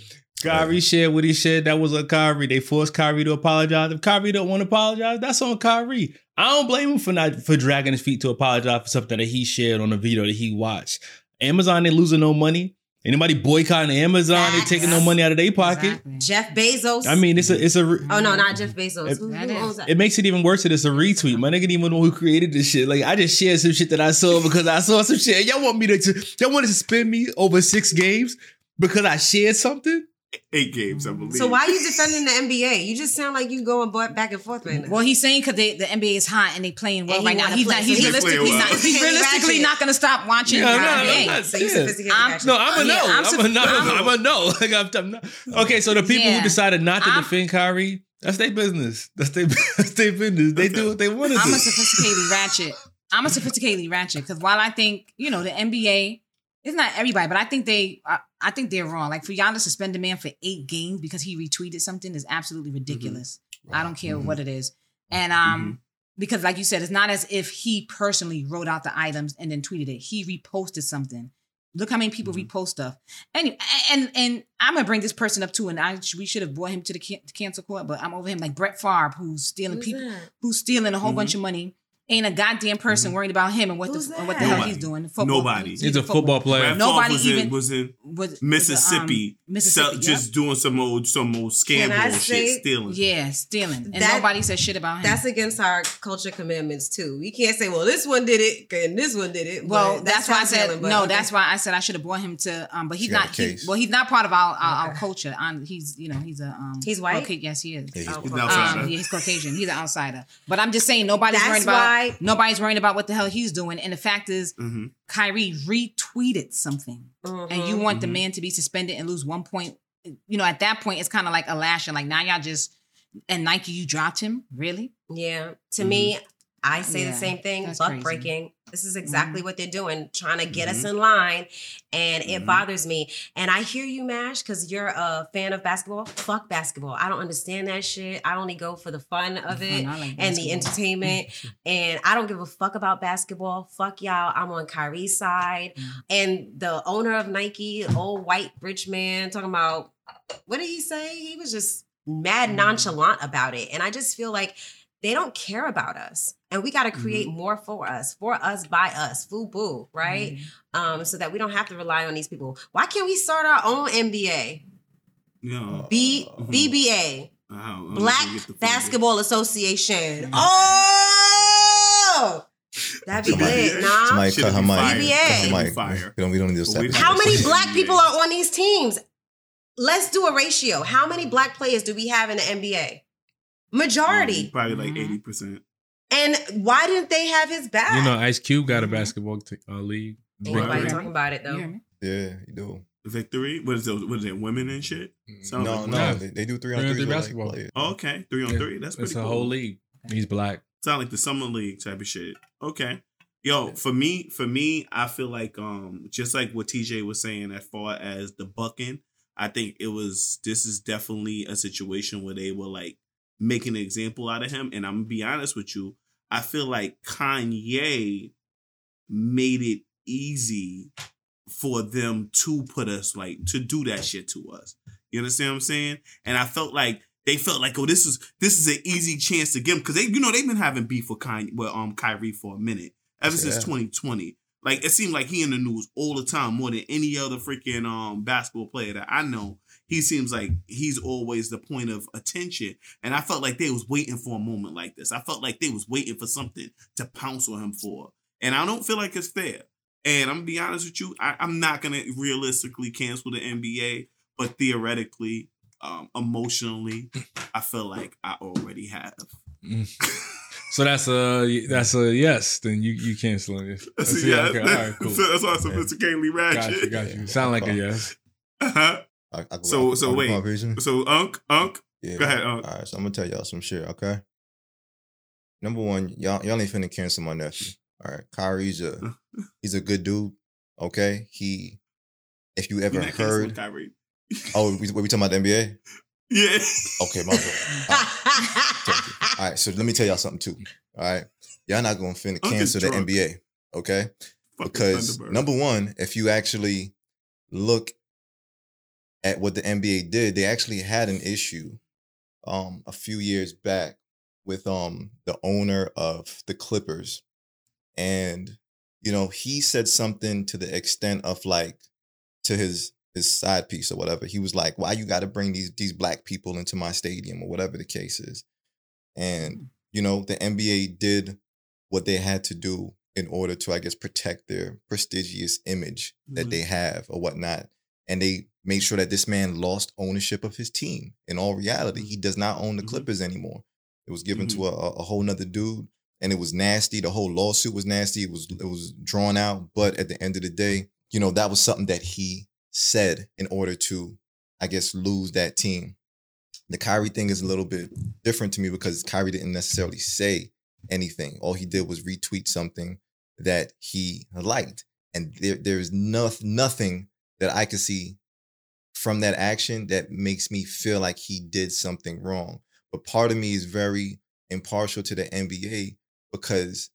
Kyrie shared what he shared. That was on Kyrie. They forced Kyrie to apologize. If Kyrie don't want to apologize, that's on Kyrie. I don't blame him for not for dragging his feet to apologize for something that he shared on a video that he watched. Amazon ain't losing no money. Anybody boycotting Amazon, they taking no money out of their pocket. Jeff Bezos. I mean, it's a it's a oh no, not Jeff Bezos. It- Who, who owns that? it makes it even worse that it's a retweet. My nigga didn't even know who created this shit. Like I just shared some shit that I saw because I saw some shit. Y'all want me to, to y'all want to suspend me over six games because I shared something? Eight games, I mm-hmm. believe. So why are you defending the NBA? You just sound like you going bo- back and forth right now. Well, he's saying because the NBA is hot and they playing well And right now. He's play, not. He's he's realistically playing not. He's realistically not going to stop watching Yeah, the no, no, NBA. no, So yeah. I'm- ratchet. No, I'm a Yeah, no. I'm I'm, a no. I'm- I'm a no. Like, I'm, I'm not. Okay, so the people Yeah. who decided not to I'm- defend Kyrie, that's their business. That's their that's their business. They do what they want to do. I'm a do. sophisticatedly ratchet. I'm a sophisticatedly ratchet because while I think you know the NBA, it's not everybody, but I think they, I, think they're wrong. Like for y'all to suspend a man for eight games because he retweeted something is absolutely ridiculous. I don't care what it is, and um, because like you said, it's not as if he personally wrote out the items and then tweeted it. He reposted something. Look how many people repost stuff. Anyway, and and I'm gonna bring this person up too, and I we should have brought him to the can- cancel court, but I'm over him like Brett Favre, who's stealing Who's people, that? who's stealing a whole Mhm. bunch of money Ain't a goddamn person worried about him and what Who's the what the that? hell Nobody. he's doing. Football. Nobody. He's a football player. Brett Nobody was even- in, was in Was- was, Mississippi, um, Mississippi, sell- just doing some old some old Can I scam bullshit, say- stealing. yeah, stealing, and That- nobody said shit about him. That's against our culture commandments too. We can't say, "Well, this one did it and this one did it." Well, but that's, why I said telling, no. okay. That's why I said I should have brought him to. Um, but he's She got not. He, case. well, he's not part of our our, our culture. Um, he's you know he's a um. He's white? Cauca- yes, he is. Yeah, he's Oh, He's cool. an outsider. Um, yeah, he's Caucasian. He's an outsider. But I'm just saying nobody's That's worried about why- nobody's worrying about what the hell he's doing. And the fact is, Mhm. Kyrie retweeted something, and you want the man to be suspended and lose one point. You know, at that point, it's kind of like a lashing. Like now, y'all just and Nike, you dropped him. Really? Yeah. To me, I say Yeah, the same thing. that's Buck crazy. breaking. This is exactly Mhm. what they're doing, trying to get us Mhm. in line. And it Mhm. bothers me. And I hear you, Mash, because you're a fan of basketball. Fuck basketball. I don't understand that shit. I only go for the fun of it like and the entertainment. and I don't give a fuck about basketball. Fuck y'all. I'm on Kyrie's side. Mm. And the owner of Nike, old white rich man, talking about what did he say? He was just mad Mm. nonchalant about it. And I just feel like they don't care about us. And we got to create Mm-hmm. more for us, for us, by us, FUBU, right? Mm-hmm. Um, so that we don't have to rely on these people. Why can't we start our own NBA? Yeah. B. BBA, I don't- I don't Black get the full- Basketball Association. Oh, that'd be Somebody- lit, nah? Somebody Should cut her mic. fire. Cut her BBA. mic. Should be fire. We don't. We don't need this. But we type of How many black people are on these teams? Let's do a ratio. How many black players do we have in the NBA? Majority. Um, probably like Mhm. eighty percent. And why didn't they have his back? You know, Ice Cube got a basketball t- uh, league. Ain't nobody Right. talking about it though. hear? Yeah, you do. Victory. What is it? What is it? Women and shit. Sounds no, like no, they, they do three on Three three three basketball. Like, Oh, okay, three on Yeah. three. That's pretty It's a cool. whole league. He's black. Sound like the summer league type of shit. Okay. Yo, for me, for me, I feel like um just like what TJ was saying as far as the bucking, I think it was this is definitely a situation where they were like making an example out of him. And I'm gonna be honest with you, I feel like Kanye made it easy for them to put us like to do that shit to us. You understand what I'm saying? And I felt like they felt like, oh, this is this is an easy chance to get him because they, you know, they've been having beef with Kanye, well, um Kyrie for a minute ever since 2020. Like it seemed like he in the news all the time, more than any other freaking um basketball player that I know. He seems like he's always the point of attention, and I felt like they was waiting for a moment like this. I felt like they was waiting for something to pounce on him for, and I don't feel like it's fair. And I'm gonna be honest with you, I, I'm not gonna realistically cancel the NBA, but theoretically, um, emotionally, I feel like I already have. So that's a that's a yes. Then you you canceling it. That's a yes. okay, all right, cool. So that's why I'm sophisticatedly Got ratchet. you, got you. Sound like a yes. Uh-huh. I, I, So- I, so wait. So Unc, Unc, Yeah. go ahead, Unc. All right, so I'm gonna tell y'all some shit. Okay. Number one, y'all y'all ain't finna cancel my nephew. All right, Kyrie's a he's a good dude. Okay, he. If you ever heard, Kyrie. oh, we, we talking about the NBA? Yeah. Okay, my bad. All right, so let me tell y'all something too. All right, y'all not gonna finna cancel the. NBA, okay? Fucking because number one, if you actually look at what the NBA did, they actually had an issue um a few years back with um the owner of the Clippers. And you know, he said something to the extent of like to his his side piece or whatever. He was like, "Why you got to bring these these black people into my stadium or whatever the case is?" And you know, the NBA did what they had to do in order to, I guess, protect their prestigious image that Mhm. they have or whatnot. And they made sure that this man lost ownership of his team. In all reality, he does not own the Mhm. Clippers anymore. It was given Mhm. to a, a whole nother dude, and it was nasty. The whole lawsuit was nasty. It was it was drawn out. But at the end of the day, you know, that was something that he said in order to, I guess, lose that team. The Kyrie thing is a little bit different to me because Kyrie didn't necessarily say anything. All he did was retweet something that he liked. And there, there's no, nothing that I could see from that action that makes me feel like he did something wrong. But part of me is very impartial to the NBA because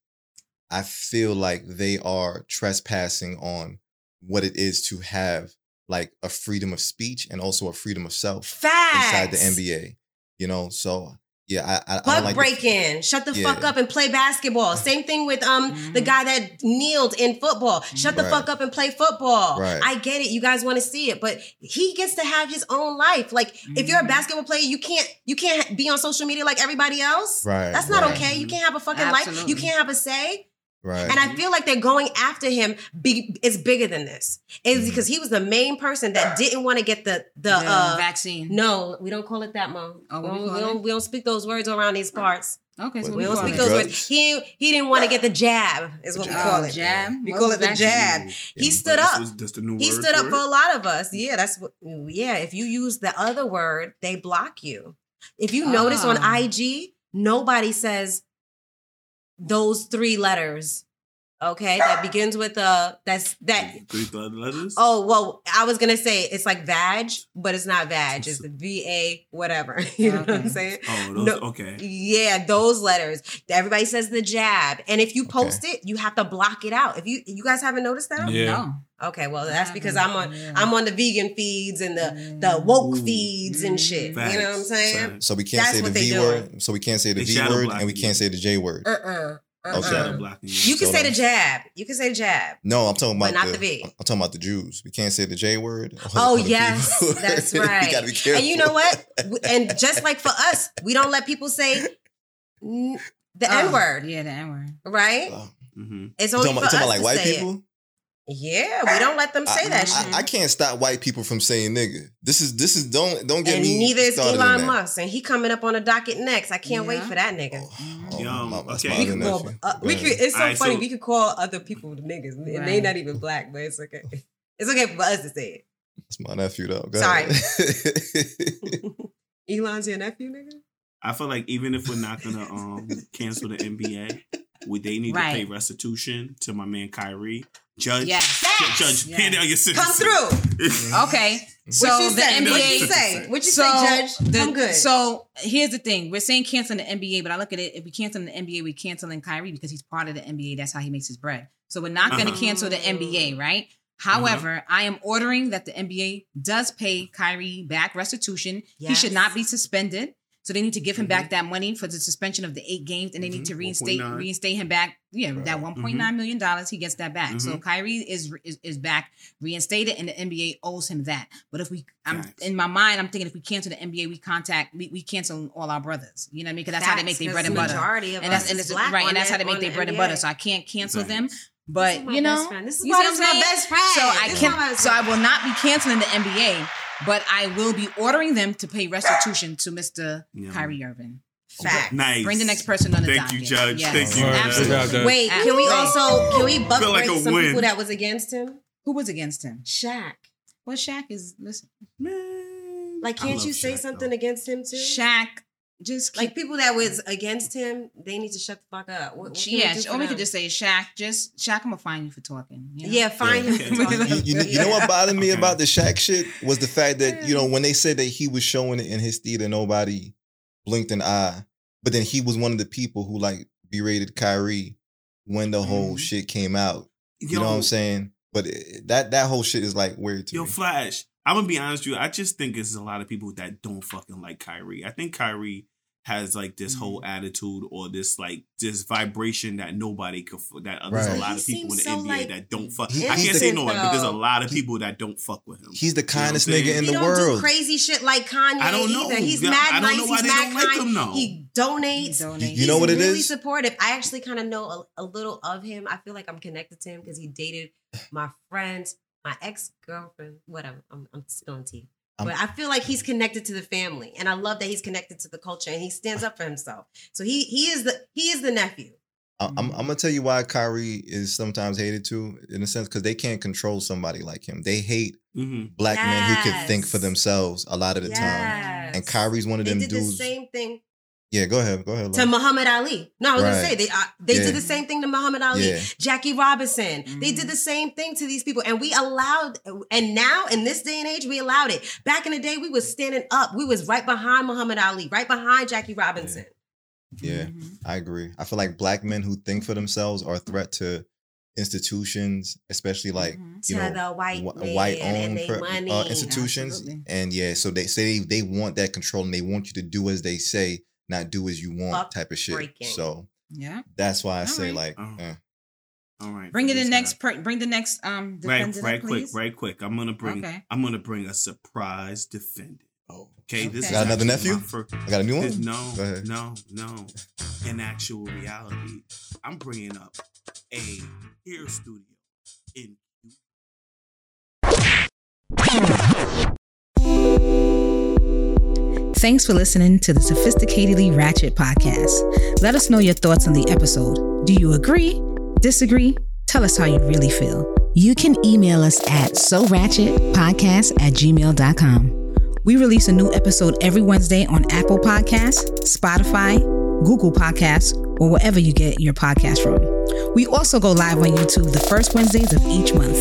I feel like they are trespassing on what it is to have like a freedom of speech and also a freedom of self Facts. inside the NBA. You know, so Yeah, I, I, I Butt don't like the- breaking. Shut the fuck up and play basketball. Mm-hmm. Same thing with um the guy that kneeled in football. Shut the Right. fuck up and play football. Right. I get it. You guys want to see it, but he gets to have his own life. Like if you're a mm-hmm. basketball player, you can't you can't be on social media like everybody else. Right, That's not right. okay. You mm-hmm. can't have a fucking life. You can't have a say. Right. And I feel like they're going after him. Be, it's bigger than this. It's Mm-hmm. because he was the main person that didn't want to get the the, The uh, vaccine. No, we don't call it that, mom. Oh, we, we don't, we, don't, we don't speak those words around these parts. Okay, so we we don't speak it? those Drugs? words. He he didn't want to get the jab, is what we call Oh, it. jab? We What call it the that? jab. He stood up. was just a new He stood up for for it? a lot of us. Yeah, that's what. Yeah, if you use the other word, they block you. If you notice on Ah. IG, nobody says those three letters. Okay, that begins with uh that's that. Three third letters. Oh well, I was gonna say it's like vag, but it's not vag. It's the V A whatever. You know what I'm saying? Oh, those, No. okay. Yeah, those letters. Everybody says the jab, and if you post it, you have to block it out. If you you guys haven't noticed that? Yeah. No. Okay, well that's because I'm on Yeah. I'm on the vegan feeds and the the woke feeds and shit. You know what I'm saying? So we can't That's say the what they V doing. word. So we can't say the They V word, blocking and we you. can't say the J word. Uh uh Okay. Shadow blocking you. You can So say the don't- jab. You can say the jab. No, I'm talking But about not the, the V. I'm talking about the Jews. We can't say the J word. Oh or the V yes, that's we right. gotta be careful. And you know what? And just like for us, we don't let people say the Oh, N word, Yeah, the N word. right? Mm-hmm. It's You only talking for about, you talking us about like to white say people? It. Yeah, we don't let them say I, that I- shit. I, can't stop white people from saying nigga. This is this is don't don't get and me. neither is Elon. Musk, and he coming up on the docket next. I can't wait for that nigga. Oh, Yum, my- that's okay. my We other could call, uh, we Go could. It's so Alright, funny. so- we could call other people niggas, and they not even black, but it's okay. It's okay for us to say it. That's my nephew though. Go Sorry. Elon's your nephew, nigga. I feel like even if we're not gonna um cancel the NBA, we they need to pay restitution to my man Kyrie. Judge, Yes. Ju- judge, Yes. hand down your citizenship. Come through. Okay. So what you the say? NBA. What you say? What you so say, Judge? the- I'm good. So here's the thing: we're saying canceling the NBA, but I look at it. If we cancel the NBA, we're canceling Kyrie because he's part of the NBA. That's how he makes his bread. So we're not going to Uh-huh. cancel the NBA, right? However, I am ordering that the NBA does pay Kyrie back restitution. He should not be suspended. So they need to give him Mm-hmm. back that money for the suspension of the eight games, and they need to reinstate 1.9. reinstate him back. Yeah, that one point nine million dollars, he gets that back. So Mhm. Kyrie is, is is back reinstated, and the NBA owes him that. But if we, I'm Facts. in my mind, I'm thinking if we cancel the NBA, we contact we, we cancel all our brothers. You know what I mean? Because that's how they make their bread and butter. majority of and that's us and is it's, black right, and that's how they make their the bread and butter. So I can't cancel them. But This is my you know, best friend. This is you why this is my best friend. So I This is can, best so I will not be canceling the NBA, but I will be ordering them to pay restitution to Mr. Yeah. Kyrie Irving. Fact. Nice. Bring the next person on the Thank docket. you, Judge. Yes. Thank you. All right, Absolutely. good job, Wait, can we also can we buck like break some win. people that was against him? Who was against him? Shaq. Well, Shaq is listen. Man, Like, can't you say Shaq, something though. against him too? Shaq just keep, Like people that was against him, they need to shut the fuck up. What, what yeah, do or we could just say Shaq. Just Shaq, I'm gonna find you for talking. you know? yeah, find Yeah. him. for talking. you, you, you know what bothered me Okay. about the Shaq shit was the fact that you know when they said that he was showing it in his theater, nobody blinked an eye. But then he was one of the people who like berated Kyrie when the whole Mhm. shit came out. You Yo, know what I'm saying? But it, that that whole shit is like weird to Yo, me. Flash. I'm gonna be honest with you. I just think it's a lot of people that don't fucking like Kyrie. I think Kyrie has like this Mm-hmm. whole attitude or this like this vibration that nobody could. f- That there's a lot He of people in the so, NBA like, that don't fuck. He- I can't say no one, but there's a lot of people that don't fuck with him. He's the You know kindest nigga in he the don't world. do crazy shit like Kanye I don't know. either. He's Yeah, mad I don't know why He's they don't like kind. him, though. He donates. Donate. You know what it really is? supportive. I actually kind of know a, a little of him. I feel like I'm connected to him because he dated my friends, my ex girlfriend, whatever. I'm, I'm spilling tea. I'm- but I feel like he's connected to the family, and I love that he's connected to the culture, and he stands up for himself. So he he is the he is the nephew. I- I'm, I'm gonna tell you why Kyrie is sometimes hated too, in a sense, because they can't control somebody like him. They hate hmm black men who can think for themselves a lot of the time. And Kyrie's one of They them did the dudes. same thing Yeah, go ahead, go ahead. to Muhammad Ali. No, I was gonna say they uh, they Yeah. did the same thing to Muhammad Ali, Yeah. Jackie Robinson. They Mhm. did the same thing to these people, and we allowed. And now in this day and age, we allowed it. Back in the day, we was standing up. We was right behind Muhammad Ali, right behind Jackie Robinson. Yeah, Mhm. I agree. I feel like black men who think for themselves are a threat to institutions, especially like Mhm. To you know the white wh- man white owned they per- money. uh, institutions. Absolutely. And yeah, so they say they, they want that control and they want you to do as they say, not do as you want Buck type of shit. breaking. So Yeah. that's why I All say right. like, Oh. eh. All right. Bring it this in guy. next. Per, bring the next. Um. Right, defendant right, up, quick, right, quick. I'm gonna bring. Okay. I'm gonna bring a surprise defendant. oh, Okay, this Okay. is Got another nephew? my fir- I got a new one. this- no, Go ahead. no, no. In actual reality, I'm bringing up a hair studio in. Thanks for listening to the Sophisticatedly Ratchet podcast. Let us know your thoughts on the episode. Do you agree? Disagree? Tell us how you really feel. You can email us at so ratchet podcast at gmail.com. We release a new episode every Wednesday on Apple Podcasts, Spotify, Google Podcasts, or wherever you get your podcast from. We also go live on YouTube the first Wednesdays of each month.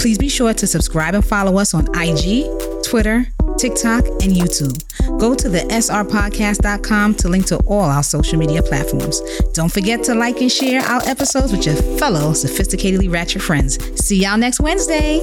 Please be sure to subscribe and follow us on IG, Twitter, TikTok, and YouTube. Go to the srpodcast.com to link to all our social media platforms. Don't forget to like and share our episodes with your fellow sophisticatedly ratchet friends. See y'all next Wednesday.